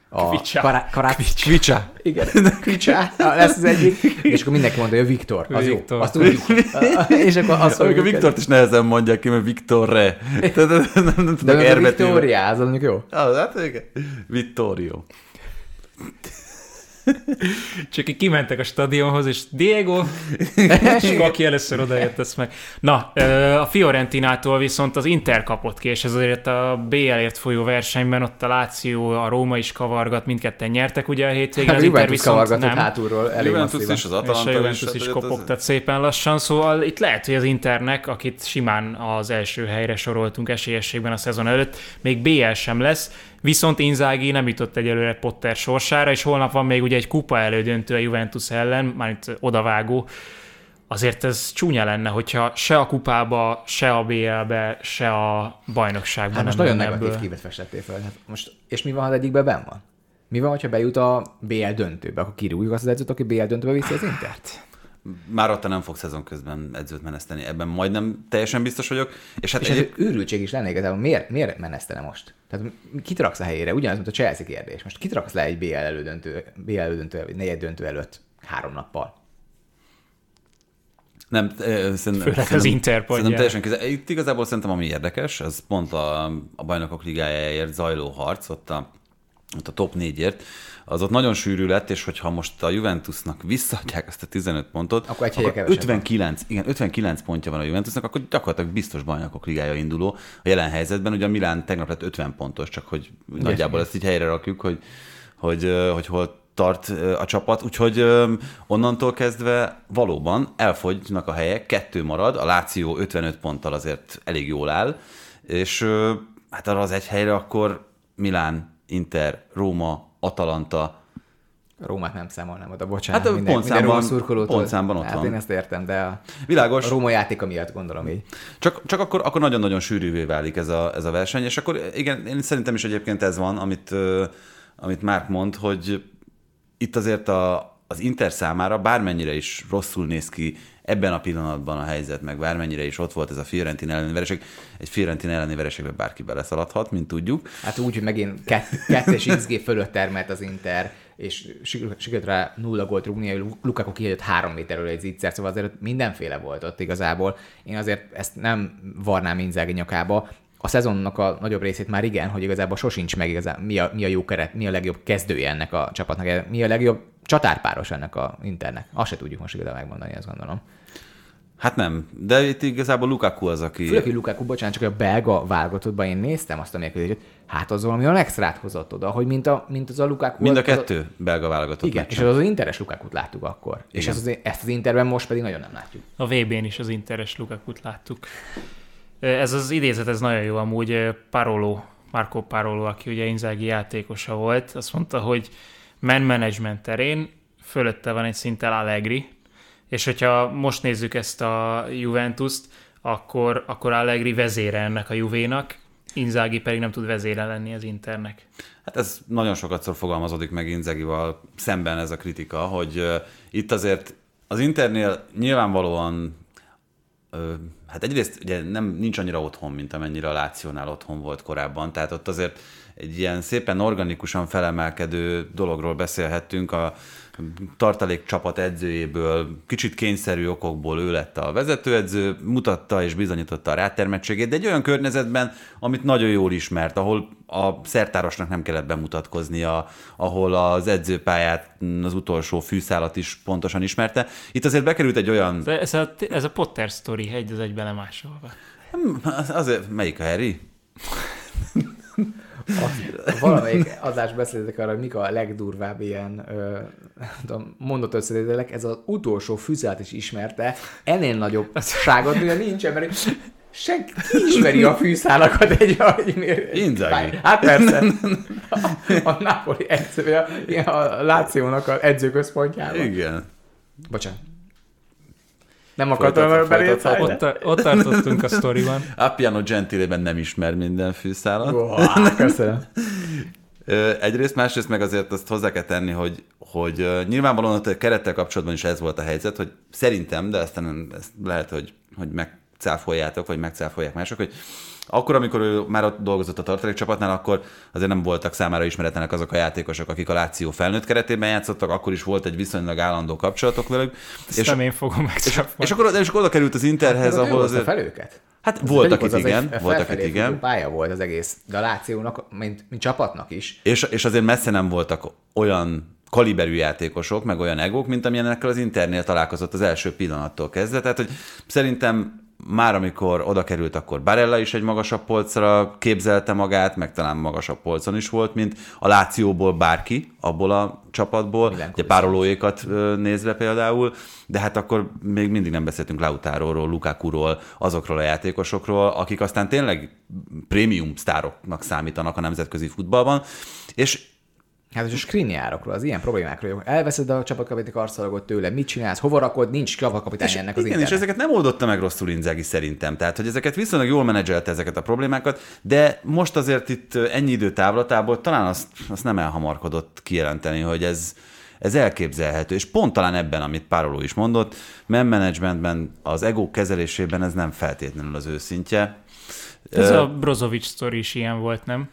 D: A
C: Kvicsa.
D: Kará- kará- Kvicsa. Igen, Kvicsa lesz az egyik. És akkor mindenki mondta, hogy Viktor, az
C: Viktor.
D: jó, azt tudjuk. és akkor azt
E: Amikor
D: mondjuk,
E: Viktort is nehezen mondják ki, mert Viktorre.
D: De. Viktória, az mondjuk jó.
E: Ah, hát igen. Vittorio.
C: Csak így kimentek a stadionhoz, és Diego, és aki először odajött, ezt meg. Na, a Fiorentinától viszont az Inter kapott ki, és ez azért a BL-ért folyó versenyben ott a Láció, a Róma is kavargat, mindketten nyertek ugye a hétvégén,
D: Hát
C: az
D: a
C: Inter
D: Juventus
C: viszont
D: kavargatott
C: nem.
D: hátulról elég
E: Juventus is, az
C: És a
E: Atalanta
C: Juventus
E: is.
C: is
E: hát, ez-
C: kopogtat szépen lassan, szóval itt lehet, hogy az Internek, akit simán az első helyre soroltunk esélyességben a szezon előtt, még BL sem lesz, viszont Inzaghi nem jutott egyelőre Potter sorsára, és holnap van még ugye egy kupa elődöntő a Juventus ellen, mármint odavágó, azért ez csúnya lenne, hogyha se a kupába, se a BL-be, se a bajnokságban
D: Hát most
C: nem
D: nagyon negatív
C: ebből.
D: képet festettél fel. Hát most, és mi van, ha az egyikben benn van? Mi van, ha bejut a BL döntőbe? Akkor kirúgjuk azt az edzőt, aki BL döntőbe viszi az Intert?
E: Már ott nem fog szezon közben edzőt meneszteni. Ebben majdnem teljesen biztos vagyok. És hát
D: És ez őrültség is lenne igazából. Miért, miért menesztene most? Tehát kit raksz a helyére? Ugyanaz, mint a Chelsea kérdés. Most kit raksz le egy BL elődöntő, BL elődöntő, vagy negyed döntő előtt három nappal?
E: Nem, szerintem,
C: Főleg az Inter.
E: Szerintem teljesen közel. Itt igazából szerintem ami érdekes, ez pont a, a bajnokok ligájáért zajló harc, ott a, ott a top négyért, az ott nagyon sűrű lett, és hogyha most a Juventusnak visszaadják azt a 15 pontot,
D: Akkor egy kevesebb
E: 59, igen, 59 pontja van a Juventusnak, akkor gyakorlatilag biztos bajnokok ligája induló a jelen helyzetben. Ugye a Milán tegnap lett 50 pontos, csak hogy nagyjából ezt így helyre rakjuk, hogy, hogy, hogy hol tart a csapat, úgyhogy onnantól kezdve valóban elfogynak a helyek, kettő marad, a Láció 55 ponttal azért elég jól áll, és hát arra az egy helyre akkor Milán, Inter, Róma, Atalanta,
D: Rómát nem számolnám oda, bocsánat.
E: Hát a
D: minden,
E: pontszámban-
D: minden Róma szurkolótól.
E: pontszámban ott
D: hát
E: van.
D: én ezt értem, de a,
E: Világos.
D: a Róma játéka miatt gondolom így.
E: Csak, csak akkor, akkor nagyon-nagyon sűrűvé válik ez a, ez a verseny, és akkor igen, én szerintem is egyébként ez van, amit, amit Márk mond, hogy itt azért a, az Inter számára bármennyire is rosszul néz ki ebben a pillanatban a helyzet, meg bármennyire is ott volt ez a Fiorentina elleni vereség, egy Fiorentina elleni vereségbe bárki beleszaladhat, mint tudjuk.
D: Hát úgy, hogy megint kett, kettes XG fölött termelt az Inter, és sikerült rá nulla gólt rúgni, Lukaku kihagyott három méterről egy zicser, szóval azért mindenféle volt ott igazából. Én azért ezt nem varnám Inzaghi nyakába. A szezonnak a nagyobb részét már igen, hogy igazából sosincs meg igazán, mi a, mi a jó keret, mi a legjobb kezdője ennek a csapatnak, mi a legjobb csatárpáros ennek a Internek. Azt se tudjuk most igazán megmondani, azt gondolom.
E: Hát nem, de itt igazából Lukaku az, aki...
D: Főleg, hogy Lukaku, bocsánat, csak a belga válogatottban én néztem azt a mérkőzést, hát az valami olyan extrát hozott oda, hogy mint, a, mint az a Lukaku.
E: Mind a kettő belga válogatott
D: Igen,
E: meccsen.
D: és az az interes Lukakut láttuk akkor. És
E: Igen.
D: ezt az, ezt az Interben most pedig nagyon nem látjuk.
C: A VB-n is az Interes Lukakut láttuk. Ez az idézet, ez nagyon jó amúgy. Parolo, Marco Parolo, aki ugye Inzaghi játékosa volt, azt mondta, hogy man management terén fölötte van egy szinttel Allegri, és hogyha most nézzük ezt a Juventus-t, akkor, akkor Allegri vezére ennek a Juvénak, Inzaghi pedig nem tud vezére lenni az Internek.
E: Hát ez nagyon sokat fogalmazódik meg Inzagival szemben ez a kritika, hogy uh, itt azért az Internél nyilvánvalóan uh, hát egyrészt ugye nem, nincs annyira otthon, mint amennyire a Lációnál otthon volt korábban, tehát ott azért egy ilyen szépen organikusan felemelkedő dologról beszélhettünk, a tartalék csapat edzőjéből, kicsit kényszerű okokból ő lett a vezetőedző, mutatta és bizonyította a rátermettségét, de egy olyan környezetben, amit nagyon jól ismert, ahol a szertárosnak nem kellett bemutatkoznia, ahol az edzőpályát, az utolsó fűszálat is pontosan ismerte. Itt azért bekerült egy olyan...
C: Ez a, ez a Potter story egy az egyben lemásolva.
E: Az, azért, melyik a Harry?
D: Azt, valamelyik adás beszéltek arra, hogy mik a legdurvább ilyen ö, tudom, mondott összedételek, ez az utolsó füzet is ismerte, ennél nagyobb ságot ugye nincs, mert senki ki ismeri a fűszálakat egy, egy
E: Inzaghi.
D: Hát persze. A, a Napoli edző, a, a Lációnak az edzőközpontjában.
E: Igen.
D: Bocsánat. Nem akartam belét
C: ott, ott tartottunk a sztoriban.
E: Appiano Gentilében nem ismer minden fűszálat.
D: Oh, köszönöm.
E: Egyrészt, másrészt meg azért azt hozzá kell tenni, hogy, hogy nyilvánvalóan a kerettel kapcsolatban is ez volt a helyzet, hogy szerintem, de aztán ezt lehet, hogy, hogy megcáfoljátok, vagy megcáfolják mások, hogy akkor, amikor ő már ott dolgozott a tartalékcsapatnál, akkor azért nem voltak számára ismeretlenek azok a játékosok, akik a Láció felnőtt keretében játszottak, akkor is volt egy viszonylag állandó kapcsolatok velük.
C: Ezt és nem én fogom
E: és, és, akkor, és akkor oda került az Interhez,
D: hát,
E: ahol
D: azért... fel őket?
E: Hát ez voltak itt, igen.
D: Az
E: voltak itt, igen.
D: pálya volt az egész, de a Lációnak, mint, mint csapatnak is.
E: És, és azért messze nem voltak olyan kaliberű játékosok, meg olyan egók, mint amilyenekkel az Internél találkozott az első pillanattól kezdve. Tehát, hogy szerintem már amikor oda került, akkor Barella is egy magasabb polcra képzelte magát, meg talán magasabb polcon is volt, mint a Lációból bárki, abból a csapatból, Milyen ugye párolóékat nézve például, de hát akkor még mindig nem beszéltünk Lautáróról, Lukakuról, azokról a játékosokról, akik aztán tényleg prémium sztároknak számítanak a nemzetközi futballban, és
D: Hát, és a screenjárokról, az ilyen problémákról, elveszed a csapatkapitány karszalagot tőle, mit csinálsz, hova rakod, nincs csapatkapitány ennek az
E: Igen, és ezeket nem oldotta meg rosszul Inzaghi szerintem. Tehát, hogy ezeket viszonylag jól menedzselte ezeket a problémákat, de most azért itt ennyi idő távlatából talán azt, azt nem elhamarkodott kijelenteni, hogy ez, ez elképzelhető, és pont talán ebben, amit Pároló is mondott, men managementben, az ego kezelésében ez nem feltétlenül az őszintje.
C: Ez a Brozovic sztori is ilyen volt, nem?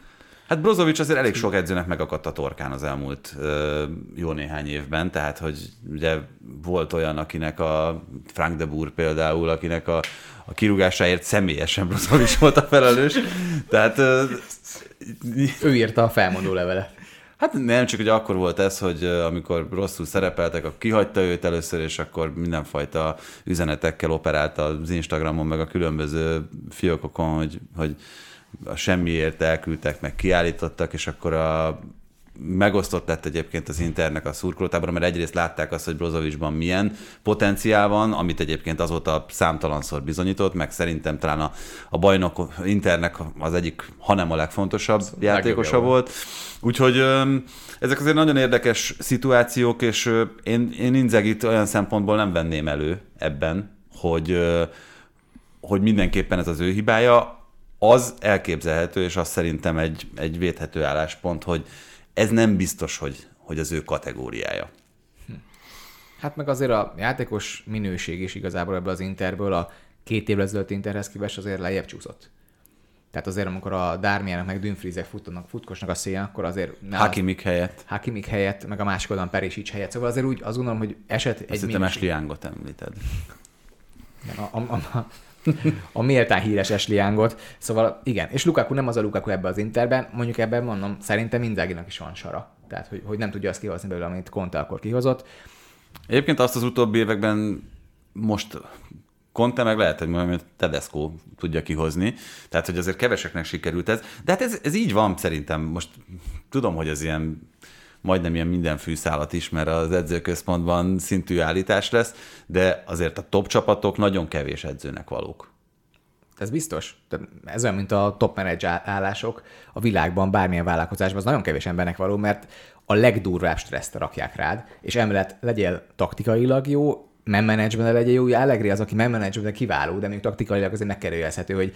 E: Hát Brozovic azért elég sok edzőnek megakadt a torkán az elmúlt ö, jó néhány évben, tehát hogy ugye volt olyan, akinek a Frank de Boer például, akinek a, a kirúgásáért személyesen Brozovic volt a felelős, tehát ö,
D: ő írta a felmondó levelet.
E: Hát nem, csak hogy akkor volt ez, hogy amikor rosszul szerepeltek, akkor kihagyta őt először, és akkor mindenfajta üzenetekkel operált az Instagramon, meg a különböző fiókokon, hogy, hogy a semmiért elküldtek, meg kiállítottak, és akkor a megosztott lett egyébként az Internek a szurkolótábor, mert egyrészt látták azt, hogy Brozovicsban milyen potenciál van, amit egyébként azóta számtalanszor bizonyított, meg szerintem talán a, a bajnok Internek az egyik, hanem a legfontosabb Ez játékosa volt. Úgyhogy ezek azért nagyon érdekes szituációk, és én, én Inzegit olyan szempontból nem venném elő ebben, hogy, hogy mindenképpen ez az ő hibája az elképzelhető, és az szerintem egy, egy védhető álláspont, hogy ez nem biztos, hogy, hogy az ő kategóriája.
D: Hát meg azért a játékos minőség is igazából ebből az Interből a két évvel ezelőtt Interhez képest azért lejjebb csúszott. Tehát azért, amikor a Dármiának meg Dünfrizek futnak, futkosnak a szélen, akkor azért...
E: Hakimik helyett.
D: Hakimik helyett, meg a másik oldalon Perisic helyett. Szóval azért úgy azt gondolom, hogy eset egy
E: Szerintem minőség... Ashley említed.
D: A, a, a, a méltán híres Ashley Youngot. Szóval igen, és Lukaku nem az a Lukaku ebbe az Interben, mondjuk ebben mondom, szerintem Inzáginak is van sara. Tehát, hogy, hogy nem tudja azt kihozni belőle, amit Conte akkor kihozott.
E: Egyébként azt az utóbbi években most Conte meg lehet, hogy majd Tedesco tudja kihozni, tehát hogy azért keveseknek sikerült ez, de hát ez, ez így van szerintem. Most tudom, hogy ez ilyen majdnem ilyen minden fűszálat is, mert az edzőközpontban szintű állítás lesz, de azért a top csapatok nagyon kevés edzőnek valók.
D: Ez biztos. Ez olyan, mint a top manager állások a világban, bármilyen vállalkozásban, az nagyon kevés embernek való, mert a legdurvább stresszt rakják rád, és emellett legyél taktikailag jó, man management legyen jó, Allegri az, aki man management kiváló, de még taktikailag azért megkerülhető, hogy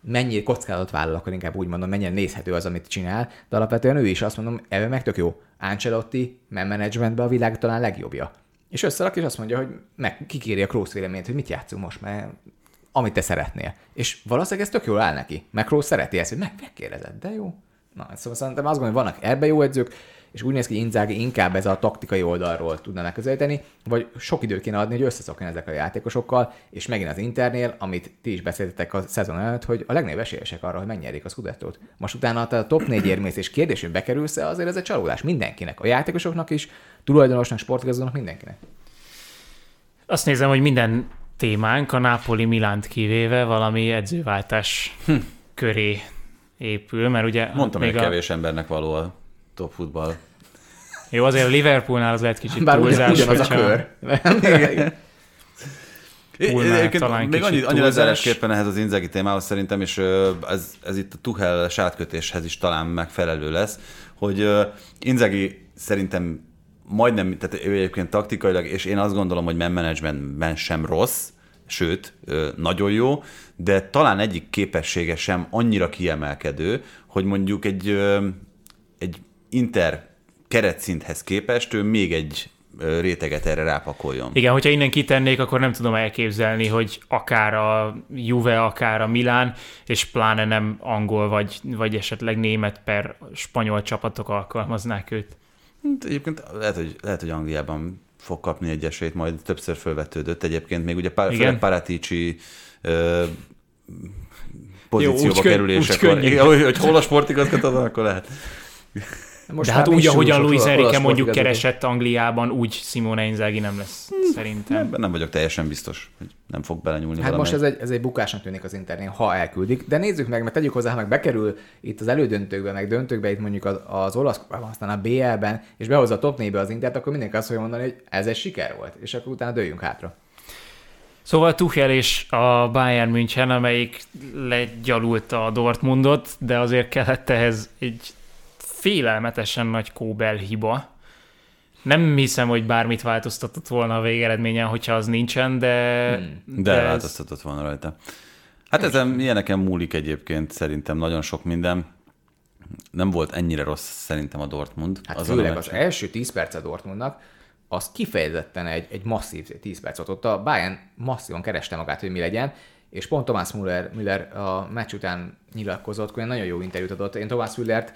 D: mennyi kockázatot vállal, akkor inkább úgy mondom, mennyire nézhető az, amit csinál, de alapvetően ő is azt mondom, ebben meg tök jó. Ancelotti man managementben a világ talán legjobbja. És összerak, és azt mondja, hogy meg kikéri a Kroos véleményt, hogy mit játszunk most, mert amit te szeretnél. És valószínűleg ez tök jól áll neki. Meg Kroos szereti ezt, hogy meg, megkérdezed, de jó. Na, szóval szerintem azt gondolom, hogy vannak ebbe jó edzők, és úgy néz ki, hogy Inzaghi inkább ez a taktikai oldalról tudna megközelíteni, vagy sok időt kéne adni, hogy összeszokjon ezek a játékosokkal, és megint az Internél, amit ti is beszéltetek a szezon előtt, hogy a legnagyobb esélyesek arra, hogy megnyerik a Scudettót. Most utána te a top 4 érmész és kérdés, hogy bekerülsz-e, azért ez egy csalódás mindenkinek. A játékosoknak is, tulajdonosnak, sportgazdanak, mindenkinek.
C: Azt nézem, hogy minden témánk a Napoli Milánt kivéve valami edzőváltás hm. köré épül, mert ugye...
E: Mondtam,
C: még
E: hogy
C: a...
E: kevés embernek való a top futball.
C: Jó, azért a Liverpoolnál az lehet kicsit
D: Bár
C: túlzás,
D: ugyanaz a kör.
E: Egyébként
C: talán
E: még
C: kicsit
E: annyi, annyira zárásképpen ehhez az Inzaghi témához szerintem, és ez, ez itt a Tuchel sátkötéshez is talán megfelelő lesz, hogy ö, Inzaghi szerintem majdnem, tehát ő egyébként taktikailag, és én azt gondolom, hogy man managementben sem rossz, sőt, nagyon jó, de talán egyik képessége sem annyira kiemelkedő, hogy mondjuk egy, egy Inter keretszinthez képest ő még egy réteget erre rápakoljon.
C: Igen, hogyha innen kitennék, akkor nem tudom elképzelni, hogy akár a Juve, akár a Milán, és pláne nem angol, vagy, vagy esetleg német per spanyol csapatok alkalmaznák őt.
E: Hát Egyébként lehet, hogy, lehet, hogy Angliában fog kapni egy esélyt, majd többször felvetődött. Egyébként még ugye pár, Paratici ö, pozícióba
C: úgy könny-
E: kerülésekor.
C: úgy könnyű.
E: Igen, hogy, hol a sportigazgató, akkor lehet.
D: Most
C: De hát úgy, ahogyan Luis Enrique mondjuk keresett Angliában, úgy Simone Inzaghi nem lesz szerintem.
E: Ebben nem vagyok teljesen biztos, hogy nem fog belenyúlni
D: Hát most
E: valamelyik.
D: ez egy, ez egy bukásnak tűnik az internél, ha elküldik. De nézzük meg, mert tegyük hozzá, ha meg bekerül itt az elődöntőkbe, meg döntőkbe, itt mondjuk az, az olasz aztán a BL-ben, és behozza a top 4-be az Intert, akkor mindenki azt fogja mondani, hogy ez egy siker volt, és akkor utána dőljünk hátra.
C: Szóval Tuchel és a Bayern München, amelyik legyalult a Dortmundot, de azért kellett ehhez egy félelmetesen nagy kóbel hiba. Nem hiszem, hogy bármit változtatott volna a végeredményen, hogyha az nincsen, de...
D: Hmm.
E: De
C: ez-
E: változtatott volna rajta. Hát ezen ilyeneken múlik egyébként szerintem nagyon sok minden. Nem volt ennyire rossz szerintem a Dortmund.
D: Hát
E: azon a
D: főleg az első 10 perc a Dortmundnak, az kifejezetten egy, egy masszív 10 perc volt. Ott a Bayern masszívan kereste magát, hogy mi legyen, és pont Thomas Müller, Müller a meccs után nyilatkozott, hogy nagyon jó interjút adott. Én Thomas Müllert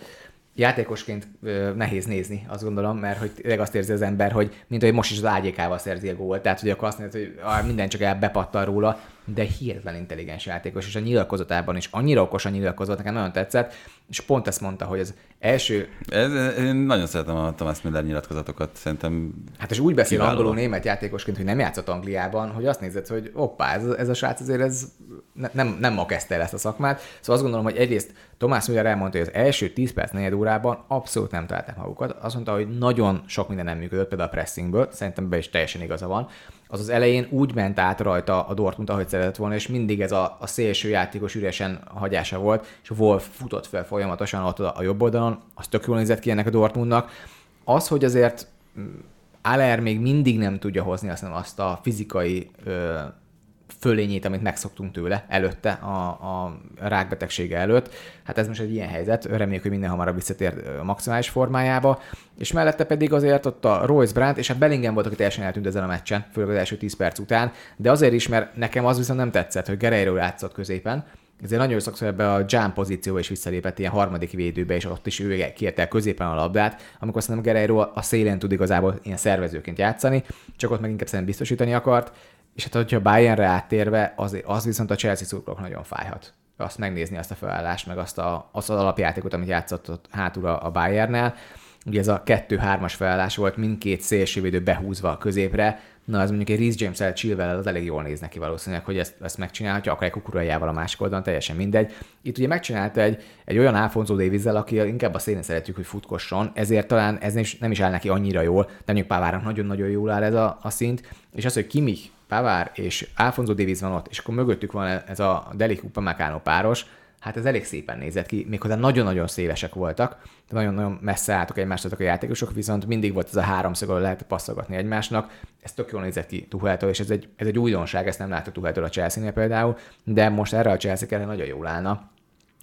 D: játékosként nehéz nézni, azt gondolom, mert hogy tényleg azt érzi az ember, hogy mint hogy most is az ágyékával szerzi a gólt, tehát hogy akkor azt mondja, hogy ah, minden csak elbepattan róla, de hihetetlen intelligens játékos, és a nyilatkozatában is annyira okosan nyilatkozott, nekem nagyon tetszett, és pont ezt mondta, hogy az első
E: Ez, én nagyon szeretem a Thomas Müller nyilatkozatokat, szerintem
D: Hát és úgy beszél
E: Kiváló.
D: angolul német játékosként, hogy nem játszott Angliában, hogy azt nézed, hogy hoppá, ez, ez a srác azért ez ne, nem, nem ma kezdte el ezt a szakmát. Szóval azt gondolom, hogy egyrészt Tomás Müller elmondta, hogy az első 10 perc, negyed órában abszolút nem találták magukat. Azt mondta, hogy nagyon sok minden nem működött, például a pressingből, szerintem be is teljesen igaza van. Az az elején úgy ment át rajta a Dortmund, ahogy szeretett volna, és mindig ez a, a szélső játékos üresen hagyása volt, és Wolf futott fel folyamatosan ott a, jobb oldalon, az tök jól nézett ki ennek a Dortmundnak. Az, hogy azért Aller még mindig nem tudja hozni azt, azt a fizikai ö, fölényét, amit megszoktunk tőle előtte, a, a rákbetegsége előtt. Hát ez most egy ilyen helyzet, reméljük, hogy minden hamarabb visszatér a maximális formájába. És mellette pedig azért ott a Royce Brandt, és hát Bellingham volt, aki teljesen eltűnt ezen a meccsen, főleg az első 10 perc után, de azért is, mert nekem az viszont nem tetszett, hogy Guerreiro játszott középen, ezért nagyon sokszor ebbe a jam pozícióba is visszalépett ilyen harmadik védőbe, és ott is ő kérte középen a labdát, amikor szerintem Guerreiro a szélén tud igazából ilyen szervezőként játszani, csak ott meg inkább szerintem biztosítani akart, és hát hogyha Bayernre áttérve, az, az viszont a Chelsea szurkolók nagyon fájhat. Azt megnézni azt a felállást, meg azt, a, azt az alapjátékot, amit játszott ott hátul a, a Bayernnel. ugye ez a 2-3-as felállás volt, mindkét szélsővédő behúzva a középre, na az mondjuk egy Reece james el Chilwell az elég jól néz neki valószínűleg, hogy ezt, ezt megcsinálhatja, akár egy kukurajával a másik oldalon, teljesen mindegy. Itt ugye megcsinálta egy, egy olyan Alfonso davies aki inkább a szélen szeretjük, hogy futkosson, ezért talán ez nem is, nem is áll neki annyira jól, de mondjuk Pávárak nagyon-nagyon jól áll ez a, a szint, és az, hogy Kimich, Pavár és Alfonso Davies van ott, és akkor mögöttük van ez a Delik Upamecano páros, hát ez elég szépen nézett ki, méghozzá nagyon-nagyon szélesek voltak, de nagyon-nagyon messze álltak egymástak a játékosok, viszont mindig volt ez a háromszög, ahol lehet passzolgatni egymásnak. Ez tök jól nézett ki Tuheltől, és ez egy, ez egy újdonság, ezt nem látta Tuheltől a Chelsea-nél például, de most erre a Chelsea erre nagyon jól állna.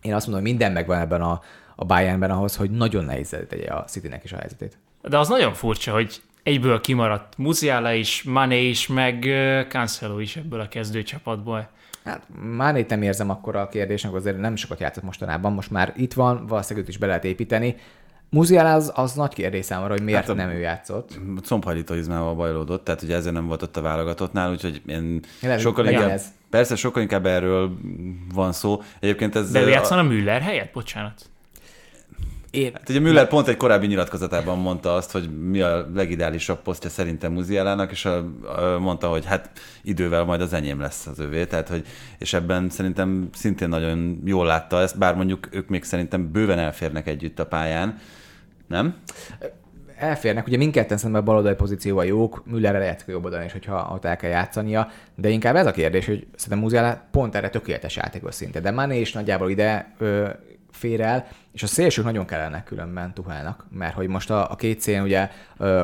D: Én azt mondom, hogy minden megvan ebben a, a Bayernben ahhoz, hogy nagyon nehéz tegye a Citynek is a helyzetét.
C: De az nagyon furcsa, hogy egyből kimaradt Musiala is, Mané is, meg Cancelo is ebből a kezdőcsapatból.
D: Hát már nem érzem akkor a kérdésnek, azért nem sokat játszott mostanában, most már itt van, valószínűleg őt is be lehet építeni. Muziál az, az nagy kérdés számomra, hogy miért hát nem ő játszott.
E: Combhajlítóizmával bajlódott, tehát ugye ezért nem volt ott a válogatottnál, úgyhogy én Lehet, sokkal inkább, ez. persze sokkal inkább erről van szó. Egyébként ez...
C: De ő játszana a Müller helyett? Bocsánat.
E: Én... Hát ugye Müller pont egy korábbi nyilatkozatában mondta azt, hogy mi a legideálisabb posztja szerintem Muziálának, és a, a, mondta, hogy hát idővel majd az enyém lesz az övé, tehát hogy, és ebben szerintem szintén nagyon jól látta ezt, bár mondjuk ők még szerintem bőven elférnek együtt a pályán, nem?
D: elférnek, ugye mindketten szemben baloldali pozícióval jók, Müllerre lehet jobb oldalon is, hogyha ott el kell játszania, de inkább ez a kérdés, hogy szerintem Muziala pont erre tökéletes játékos szinte, de Mané is nagyjából ide ö, fér el, és a szélsők nagyon kellene különben Tuhelnak, mert hogy most a, a két szél, ugye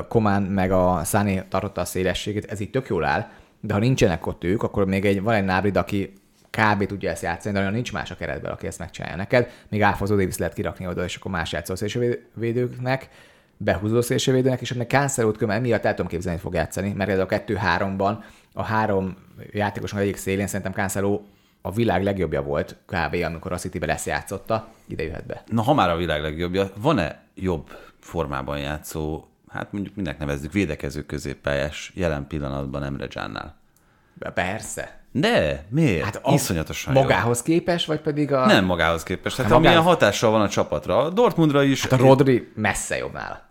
D: Komán meg a Száni tartotta a szélességét, ez így tök jól áll, de ha nincsenek ott ők, akkor még egy, van egy nábrid, aki kb. tudja ezt játszani, de olyan nincs más a keretben, aki ezt megcsinálja neked. Még Áfozó Davis lehet kirakni oda, és akkor más játszó szélsővédőknek, behúzó szélsővédőnek, és ennek Cancelót kömmel miatt el tudom képzelni, hogy fog játszani, mert ez a kettő-háromban a három játékosnak egyik szélén szerintem Cancelo a világ legjobbja volt kb. amikor a City-be lesz játszotta, ide jöhet be.
E: Na, ha már a világ legjobbja, van-e jobb formában játszó, hát mondjuk mindnek nevezzük, védekező középpályás jelen pillanatban Emre Csánnál?
D: Persze.
E: De, miért? Hát a Iszonyatosan
D: Magához jó. képes, vagy pedig a...
E: Nem magához képes. Hát, hát amilyen hatással van a csapatra. A Dortmundra is...
D: Hát a Rodri messze jobb nála.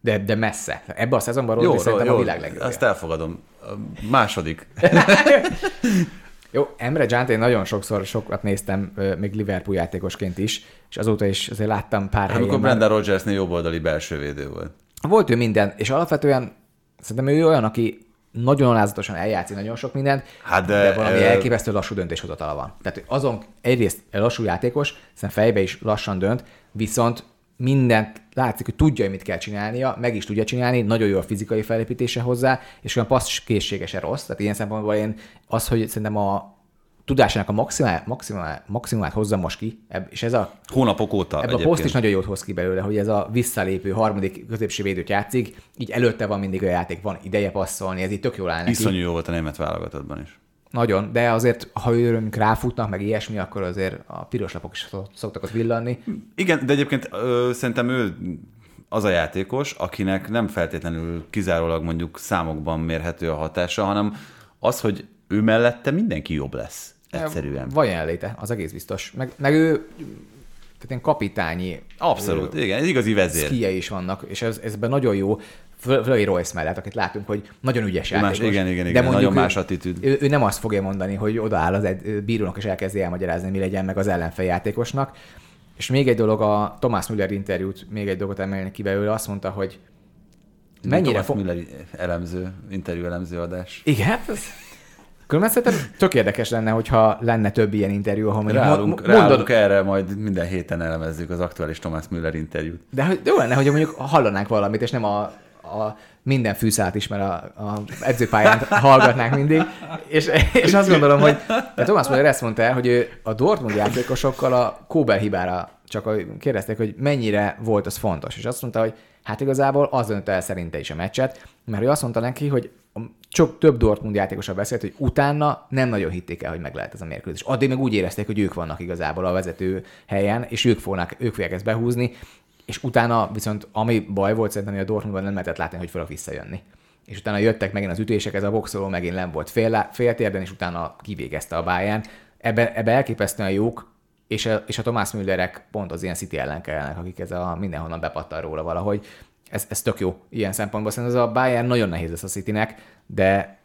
D: De, de messze. Ebben a szezonban Rodri jó, szerintem jó, a világ legjobb.
E: Azt elfogadom. A második.
D: Jó, Emre Giant én nagyon sokszor sokat néztem, még Liverpool játékosként is, és azóta is azért láttam pár
E: helyen. Amikor Brenda Rogersnél jobboldali belső védő volt.
D: Volt ő minden, és alapvetően szerintem ő olyan, aki nagyon alázatosan eljátszik nagyon sok mindent, hát de, de valami e... elképesztő lassú döntéshozatala van. Tehát azon egyrészt lassú játékos, hiszen fejbe is lassan dönt, viszont mindent látszik, hogy tudja, hogy mit kell csinálnia, meg is tudja csinálni, nagyon jó a fizikai felépítése hozzá, és olyan passz készsége se rossz. Tehát ilyen szempontból én az, hogy szerintem a tudásának a maximál, maximál, maximumát hozza most ki, és ez a...
E: Hónapok óta
D: Ebben a poszt is nagyon jót hoz ki belőle, hogy ez a visszalépő harmadik középső védőt játszik, így előtte van mindig a játék, van ideje passzolni, ez így tök jól áll neki.
E: Iszonyú jó volt a német válogatottban is.
D: Nagyon, de azért, ha őrünk ráfutnak, meg ilyesmi, akkor azért a piros lapok is szoktak ott villanni.
E: Igen, de egyébként ö, szerintem ő az a játékos, akinek nem feltétlenül kizárólag mondjuk számokban mérhető a hatása, hanem az, hogy ő mellette mindenki jobb lesz. Egyszerűen.
D: Van jelenléte, az egész biztos. Meg, meg ő tehát ilyen kapitányi.
E: Abszolút, ő, igen, ez igazi vezér.
D: Szkia is vannak, és ez, ezben nagyon jó. Fölöi Royce mellett, akit látunk, hogy nagyon ügyes
E: más, játékos. Igen, igen, igen, de nagyon ő, más attitűd.
D: Ő, ő, nem azt fogja mondani, hogy odaáll az egy bírónak és elkezdi elmagyarázni, mi legyen meg az ellenfel játékosnak. És még egy dolog, a Thomas Müller interjút, még egy dolgot emelni ki belőle, azt mondta, hogy
E: mennyire... Thomas Müller elemző, interjú elemző adás.
D: Igen, ez Különben szerintem tök érdekes lenne, hogyha lenne több ilyen interjú, ahol
E: mondjuk rálunk, mondod... rálunk erre, majd minden héten elemezzük az aktuális Thomas Müller interjút.
D: De jó lenne, hogy mondjuk hallanánk valamit, és nem a, a minden fűszállt is, mert a, a edzőpályán hallgatnánk mindig, és, és azt gondolom, hogy Thomas Müller ezt mondta el, hogy ő a Dortmund játékosokkal a Kóbel hibára csak kérdezték, hogy mennyire volt az fontos, és azt mondta, hogy hát igazából az dönt el szerinte is a meccset, mert ő azt mondta neki, hogy csak több Dortmund játékossal beszélt, hogy utána nem nagyon hitték el, hogy meg lehet ez a mérkőzés. Addig meg úgy érezték, hogy ők vannak igazából a vezető helyen, és ők fognak, ők fogják ezt behúzni, és utána viszont ami baj volt szerintem, hogy a Dortmundban nem lehetett látni, hogy fognak visszajönni. És utána jöttek megint az ütések, ez a boxoló megint nem volt fél, féltérden, és utána kivégezte a báján. Ebbe, ebbe elképesztően jók, és a, és a Tomás Müllerek pont az ilyen City ellen kellene, akik ez a mindenhonnan bepattan róla valahogy. Ez, ez tök jó ilyen szempontból. Szerintem ez a Bayern nagyon nehéz lesz a Citynek, de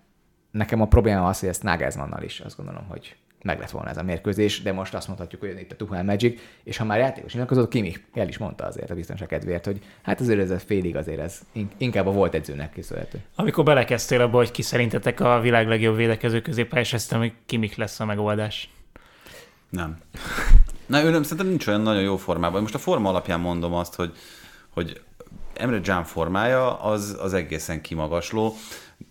D: nekem a probléma az, hogy ezt Nagelsmannnal is azt gondolom, hogy meg lett volna ez a mérkőzés, de most azt mondhatjuk, hogy itt a Tuchel Magic, és ha már játékos nyilatkozott, Kimi el is mondta azért a biztonság kedvéért, hogy hát azért ez a félig azért ez inkább a volt edzőnek készülhető.
C: Amikor belekezdtél abba, hogy ki szerintetek a világ legjobb védekező középpályás, hogy Kimik lesz a megoldás.
E: Nem. Na, ő nem, szerintem nincs olyan nagyon jó formában. Most a forma alapján mondom azt, hogy, hogy Emre Can formája az, az egészen kimagasló.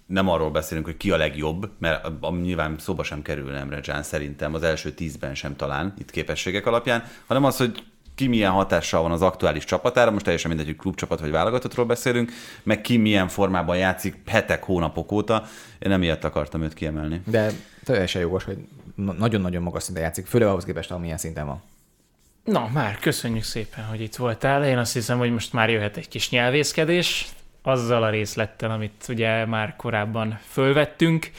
E: Nem arról beszélünk, hogy ki a legjobb, mert nyilván szóba sem kerül Emre Can szerintem, az első tízben sem talán itt képességek alapján, hanem az, hogy ki milyen hatással van az aktuális csapatára, most teljesen mindegy, hogy klubcsapat vagy válogatottról beszélünk, meg ki milyen formában játszik hetek, hónapok óta. Én nem ilyet akartam őt kiemelni.
D: De teljesen jogos, hogy nagyon-nagyon magas szinten játszik, főleg ahhoz képest, amilyen szinten van.
C: Na, már köszönjük szépen, hogy itt voltál. Én azt hiszem, hogy most már jöhet egy kis nyelvészkedés, azzal a részlettel, amit ugye már korábban fölvettünk.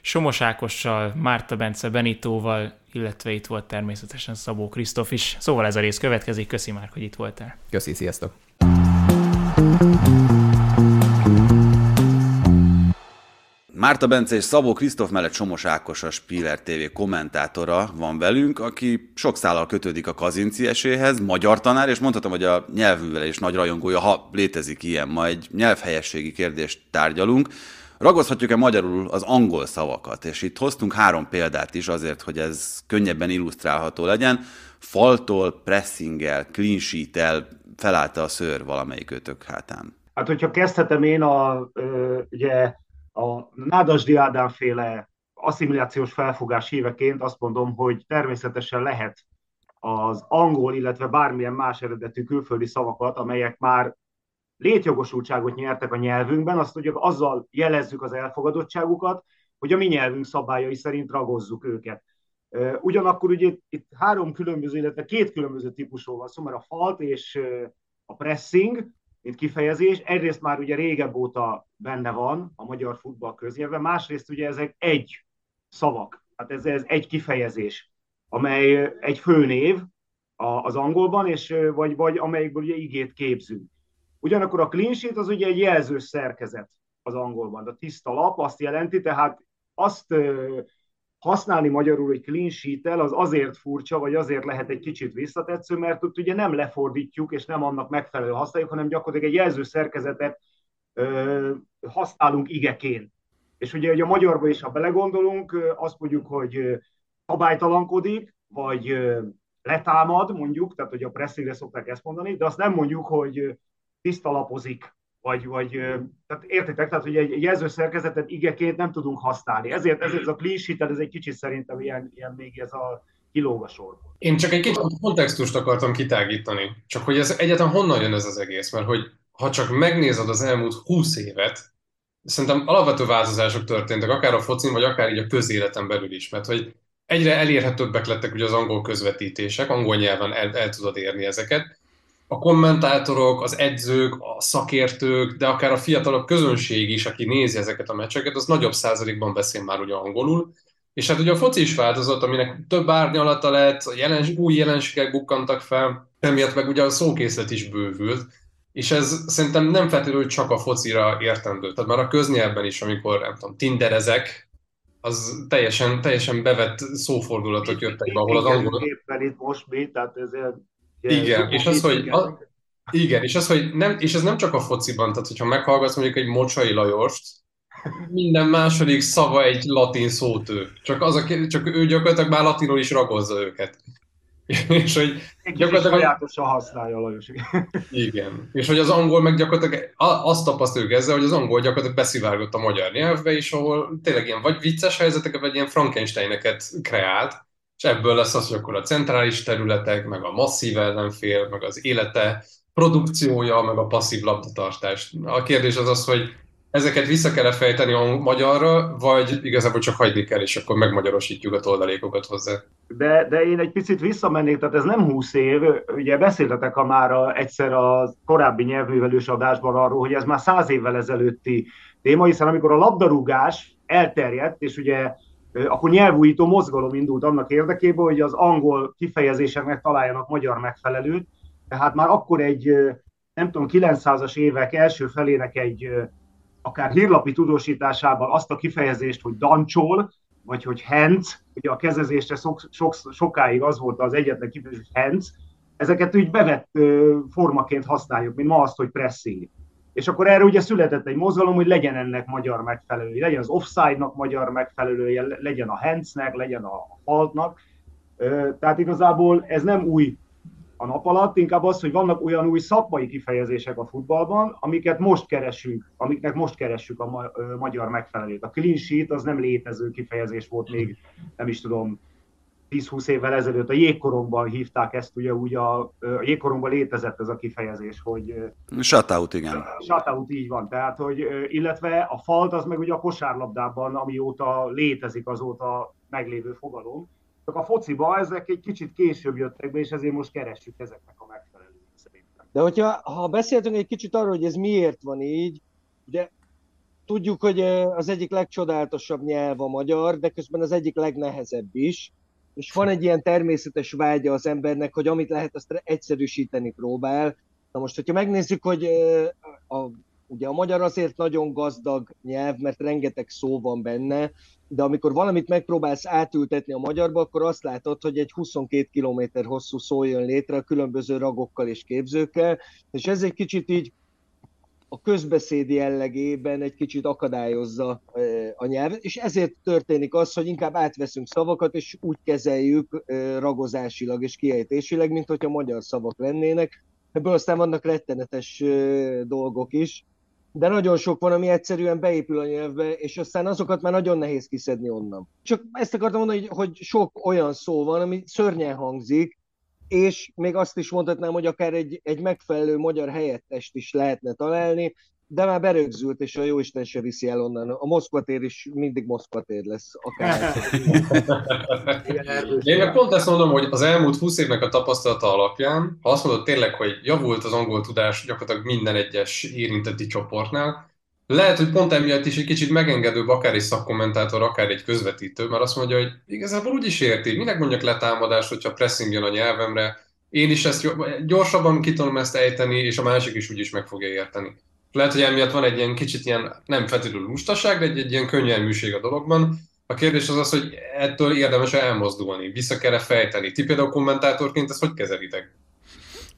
C: Somos Ákossal, Márta Bence Benitóval, illetve itt volt természetesen Szabó Krisztof is. Szóval ez a rész következik. Köszi már, hogy itt voltál.
D: Köszi, sziasztok!
E: Márta Bence és Szabó Krisztof mellett Somos Ákos a Spiller TV kommentátora van velünk, aki sok szállal kötődik a kazinci eséhez, magyar tanár, és mondhatom, hogy a nyelvűvelés nagy rajongója, ha létezik ilyen, ma egy nyelvhelyességi kérdést tárgyalunk. Ragozhatjuk-e magyarul az angol szavakat? És itt hoztunk három példát is azért, hogy ez könnyebben illusztrálható legyen. Faltól, pressinggel, clean sheet-tel felállta a szőr valamelyik ötök hátán.
F: Hát, hogyha kezdhetem én a, ugye, a Nádasdi Ádám féle asszimilációs felfogás híveként azt mondom, hogy természetesen lehet az angol, illetve bármilyen más eredetű külföldi szavakat, amelyek már létjogosultságot nyertek a nyelvünkben, azt ugye azzal jelezzük az elfogadottságukat, hogy a mi nyelvünk szabályai szerint ragozzuk őket. Ugyanakkor ugye itt három különböző, illetve két különböző típusról van szó, mert a falt és a pressing, mint kifejezés, egyrészt már ugye régebb óta benne van a magyar futball köznyelven, másrészt ugye ezek egy szavak, hát ez, ez egy kifejezés, amely egy főnév az angolban, és vagy, vagy amelyikből ugye igét képzünk. Ugyanakkor a clean sheet az ugye egy jelzős szerkezet az angolban. A tiszta lap azt jelenti, tehát azt használni magyarul, hogy clean sheet az azért furcsa, vagy azért lehet egy kicsit visszatetsző, mert ott ugye nem lefordítjuk, és nem annak megfelelő használjuk, hanem gyakorlatilag egy jelző szerkezetet ö, használunk igeként. És ugye, hogy a magyarba is, ha belegondolunk, azt mondjuk, hogy szabálytalankodik, vagy letámad, mondjuk, tehát hogy a pressingre szokták ezt mondani, de azt nem mondjuk, hogy tiszta lapozik, vagy, vagy tehát értitek, tehát hogy egy jelzőszerkezetet igeként nem tudunk használni. Ezért, ezért ez a clean ez egy kicsit szerintem ilyen, ilyen még ez a kilóg a sorból.
G: Én csak egy kicsit kontextust akartam kitágítani, csak hogy ez egyáltalán honnan jön ez az egész, mert hogy ha csak megnézed az elmúlt 20 évet, szerintem alapvető változások történtek, akár a focin, vagy akár így a közéleten belül is, mert hogy egyre elérhetőbbek lettek ugye az angol közvetítések, angol nyelven el, el tudod érni ezeket, a kommentátorok, az edzők, a szakértők, de akár a fiatalok közönség is, aki nézi ezeket a meccseket, az nagyobb százalékban beszél már ugye angolul. És hát ugye a foci is változott, aminek több árnyalata lett, jelens, új jelenségek bukkantak fel, emiatt meg ugye a szókészlet is bővült, és ez szerintem nem feltétlenül csak a focira értendő. Tehát már a köznyelben is, amikor nem tudom, tinderezek, az teljesen, teljesen bevett szófordulatok jöttek be, ahol az angol...
F: Éppen itt most mi, tehát ez
G: igen, és az, hogy a, igen, és az, hogy nem, és ez nem csak a fociban, tehát hogyha meghallgatsz mondjuk egy Mocsai Lajost, minden második szava egy latin szótő. Csak, az a, csak ő gyakorlatilag már latinul is ragozza őket.
F: és hogy gyakorlatilag... Sajátosan használja Lajos.
G: Igen. És hogy az angol meg gyakorlatilag azt tapasztaljuk ezzel, hogy az angol gyakorlatilag beszivárgott a magyar nyelvbe is, ahol tényleg ilyen vagy vicces helyzeteket, vagy ilyen Frankensteineket kreált, és ebből lesz az, hogy akkor a centrális területek, meg a masszív ellenfél, meg az élete produkciója, meg a passzív labdatartás. A kérdés az az, hogy ezeket vissza kell fejteni a magyarra, vagy igazából csak hagyni kell, és akkor megmagyarosítjuk a toldalékokat hozzá.
F: De, de én egy picit visszamennék, tehát ez nem 20 év, ugye beszéltetek a már a, egyszer a korábbi nyelvművelős adásban arról, hogy ez már száz évvel ezelőtti téma, hiszen amikor a labdarúgás elterjedt, és ugye akkor nyelvújító mozgalom indult annak érdekében, hogy az angol kifejezéseknek találjanak magyar megfelelőt. Tehát már akkor egy, nem tudom, 900-as évek első felének egy akár hírlapi tudósításában azt a kifejezést, hogy dancsol, vagy hogy henc, ugye a kezezésre sok, sok, sokáig az volt az egyetlen kifejezés, hogy henc, ezeket úgy bevett formaként használjuk, mint ma azt, hogy pressing. És akkor erre ugye született egy mozgalom, hogy legyen ennek magyar megfelelője, legyen az offside-nak magyar megfelelője, legyen a handsnek, legyen a faltnak. Tehát igazából ez nem új a nap alatt, inkább az, hogy vannak olyan új szakmai kifejezések a futballban, amiket most keresünk, amiknek most keressük a ma- magyar megfelelőt. A clean sheet az nem létező kifejezés volt még, nem is tudom, 10-20 évvel ezelőtt a jégkorongban hívták ezt, ugye úgy a, a jégkorongban létezett ez a kifejezés, hogy...
E: Shutout, igen.
F: Shutout, így van. Tehát, hogy, illetve a falt az meg ugye a kosárlabdában, amióta létezik, azóta meglévő fogalom. Csak a fociba ezek egy kicsit később jöttek be, és ezért most keressük ezeknek a megfelelőt szerintem.
H: De hogyha ha beszéltünk egy kicsit arról, hogy ez miért van így, ugye tudjuk, hogy az egyik legcsodálatosabb nyelv a magyar, de közben az egyik legnehezebb is és van egy ilyen természetes vágya az embernek, hogy amit lehet, azt egyszerűsíteni próbál. Na most, hogyha megnézzük, hogy a, ugye a magyar azért nagyon gazdag nyelv, mert rengeteg szó van benne, de amikor valamit megpróbálsz átültetni a magyarba, akkor azt látod, hogy egy 22 km hosszú szó jön létre a különböző ragokkal és képzőkkel, és ez egy kicsit így a közbeszéd jellegében egy kicsit akadályozza a nyelvet, és ezért történik az, hogy inkább átveszünk szavakat, és úgy kezeljük ragozásilag és kiejtésileg, mint hogyha magyar szavak lennének. Ebből aztán vannak rettenetes dolgok is, de nagyon sok van, ami egyszerűen beépül a nyelvbe, és aztán azokat már nagyon nehéz kiszedni onnan. Csak ezt akartam mondani, hogy, sok olyan szó van, ami szörnyen hangzik, és még azt is mondhatnám, hogy akár egy, egy megfelelő magyar helyettest is lehetne találni, de már berögzült, és a jóisten se viszi el onnan. A Moszkva tér is mindig Moszkva tér lesz. Akár.
G: Én meg pont ezt mondom, hogy az elmúlt 20 évnek a tapasztalata alapján, ha azt mondod tényleg, hogy javult az angol tudás gyakorlatilag minden egyes érintetti csoportnál, lehet, hogy pont emiatt is egy kicsit megengedőbb akár egy szakkommentátor, akár egy közvetítő, mert azt mondja, hogy igazából úgy is érti, minek mondjak letámadást, hogyha pressing jön a nyelvemre, én is ezt gyorsabban ki tudom ezt ejteni, és a másik is úgy is meg fogja érteni. Lehet, hogy emiatt van egy ilyen kicsit ilyen, nem feltétlenül lustaság, de egy, egy ilyen könnyelműség a dologban. A kérdés az az, hogy ettől érdemes elmozdulni, vissza kell fejteni. Ti például kommentátorként ezt hogy kezelitek?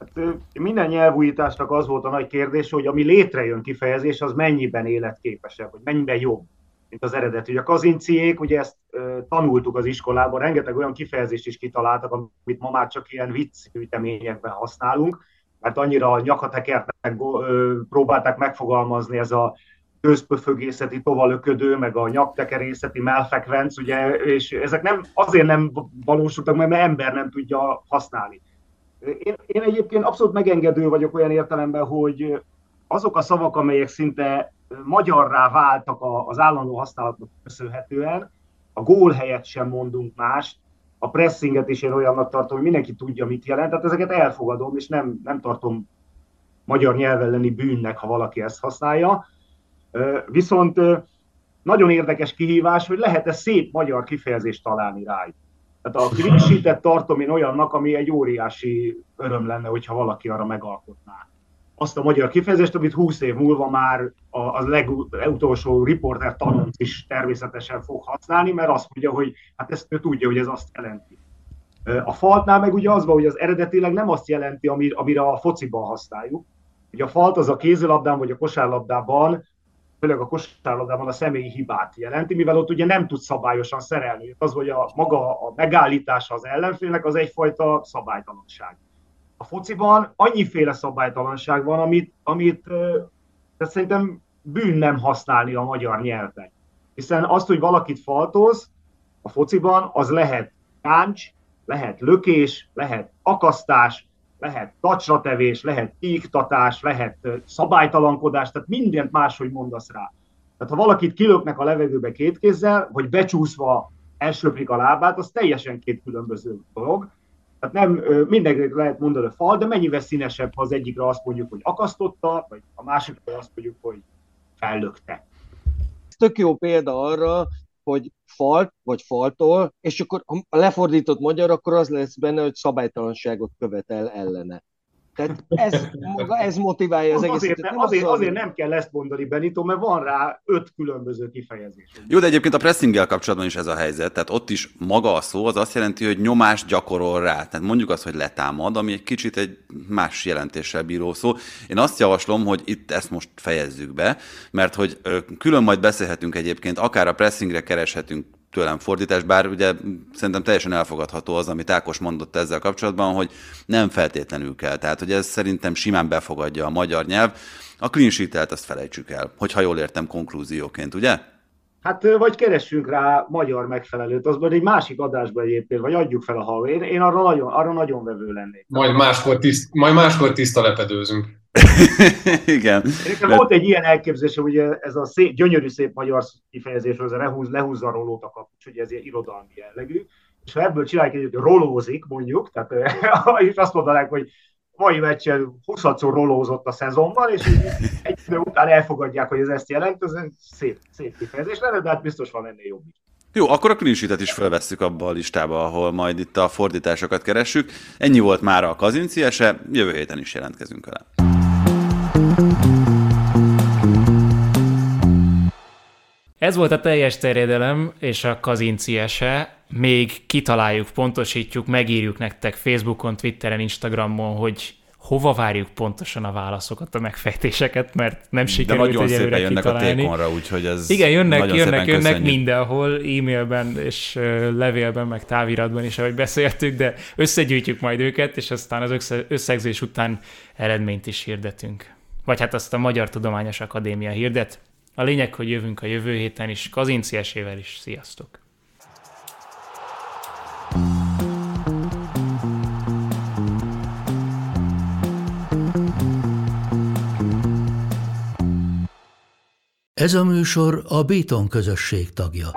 F: Hát, minden nyelvújításnak az volt a nagy kérdés, hogy ami létrejön kifejezés, az mennyiben életképesebb, vagy mennyiben jobb, mint az eredeti. Ugye a kazinciék, ugye ezt uh, tanultuk az iskolában, rengeteg olyan kifejezést is kitaláltak, amit ma már csak ilyen viccgyűjteményekben használunk, mert annyira nyakatekertek, próbálták megfogalmazni ez a közpöfögészeti tovalöködő, meg a nyaktekerészeti melfekvenc, ugye, és ezek nem, azért nem valósultak mert ember nem tudja használni. Én, én egyébként abszolút megengedő vagyok olyan értelemben, hogy azok a szavak, amelyek szinte magyarrá váltak az állandó használatnak köszönhetően, a gól helyett sem mondunk mást, a pressinget is én olyannak tartom, hogy mindenki tudja, mit jelent, tehát ezeket elfogadom, és nem, nem tartom magyar nyelven lenni bűnnek, ha valaki ezt használja. Viszont nagyon érdekes kihívás, hogy lehet-e szép magyar kifejezést találni rájuk. Tehát a clean tartom én olyannak, ami egy óriási öröm lenne, hogyha valaki arra megalkotná. Azt a magyar kifejezést, amit 20 év múlva már a legutolsó riporter tanonc is természetesen fog használni, mert azt mondja, hogy hát ezt ő tudja, hogy ez azt jelenti. A faltnál meg ugye az van, hogy az eredetileg nem azt jelenti, amire a fociban használjuk. Ugye a falt az a kézilabdán vagy a kosárlabdában főleg a kosárlabdában a személyi hibát jelenti, mivel ott ugye nem tud szabályosan szerelni. Az, hogy a maga a megállítása az ellenfélnek, az egyfajta szabálytalanság. A fociban annyiféle szabálytalanság van, amit, amit tehát szerintem bűn nem használni a magyar nyelven. Hiszen azt, hogy valakit faltoz a fociban, az lehet káncs, lehet lökés, lehet akasztás, lehet tacsratevés, lehet iktatás, lehet szabálytalankodás, tehát mindent máshogy mondasz rá. Tehát ha valakit kilöknek a levegőbe két kézzel, vagy becsúszva elsöprik a lábát, az teljesen két különböző dolog. Tehát nem mindenkinek lehet mondani a fal, de mennyivel színesebb, ha az egyikre azt mondjuk, hogy akasztotta, vagy a másikra azt mondjuk, hogy fellökte.
H: Tök jó példa arra, hogy falt, vagy faltol, és akkor a lefordított magyar, akkor az lesz benne, hogy szabálytalanságot követel ellene. Tehát ez, maga ez motiválja az egészet.
F: Azért, nem, azért,
H: az,
F: azért nem kell ezt mondani, Benito, mert van rá öt különböző kifejezés.
E: Jó, de egyébként a pressinggel kapcsolatban is ez a helyzet, tehát ott is maga a szó az azt jelenti, hogy nyomást gyakorol rá. Tehát mondjuk azt, hogy letámad, ami egy kicsit egy más jelentéssel bíró szó. Én azt javaslom, hogy itt ezt most fejezzük be, mert hogy külön majd beszélhetünk egyébként, akár a pressingre kereshetünk tőlem fordítás, bár ugye szerintem teljesen elfogadható az, amit Ákos mondott ezzel kapcsolatban, hogy nem feltétlenül kell. Tehát, hogy ez szerintem simán befogadja a magyar nyelv. A clean sheet azt felejtsük el, hogyha jól értem konklúzióként, ugye?
F: Hát vagy keressünk rá magyar megfelelőt, az majd egy másik adásban egyébként, vagy adjuk fel a halló. Én, én arra, nagyon, arra nagyon vevő lennék.
G: Majd máskor, tiszt, majd máskor tiszta lepedőzünk.
E: Igen.
F: Nekem volt egy ilyen elképzelésem, hogy ez a szép, gyönyörű szép magyar kifejezés, hogy ez a lehúz, lehúzza a rolót a kapucs, hogy ez ilyen irodalmi jellegű, és ha ebből csináljuk egy, rolózik, mondjuk, tehát és azt mondanánk, hogy mai meccsen 20 rolózott a szezonban, és egy idő után elfogadják, hogy ez ezt jelent, ez egy szép, szép kifejezés lenne, de hát biztos van ennél jobb is.
E: Jó, akkor a clean is felvesszük abba a listába, ahol majd itt a fordításokat keressük. Ennyi volt már a kazinciese, jövő héten is jelentkezünk vele.
C: Ez volt a teljes terjedelem és a kazinciese. Még kitaláljuk, pontosítjuk, megírjuk nektek Facebookon, Twitteren, Instagramon, hogy hova várjuk pontosan a válaszokat, a megfejtéseket, mert nem
E: De
C: sikerült
E: nagyon szépen jönnek a
C: kitalálni.
E: tékonra, úgyhogy ez
C: Igen, jönnek, jönnek, jönnek mindenhol, e-mailben és levélben, meg táviratban is, ahogy beszéltük, de összegyűjtjük majd őket, és aztán az össze- összegzés után eredményt is hirdetünk. Vagy hát azt a Magyar Tudományos Akadémia hirdet. A lényeg, hogy jövünk a jövő héten is, Kazinci esével is. Sziasztok!
A: Ez a műsor a Béton közösség tagja.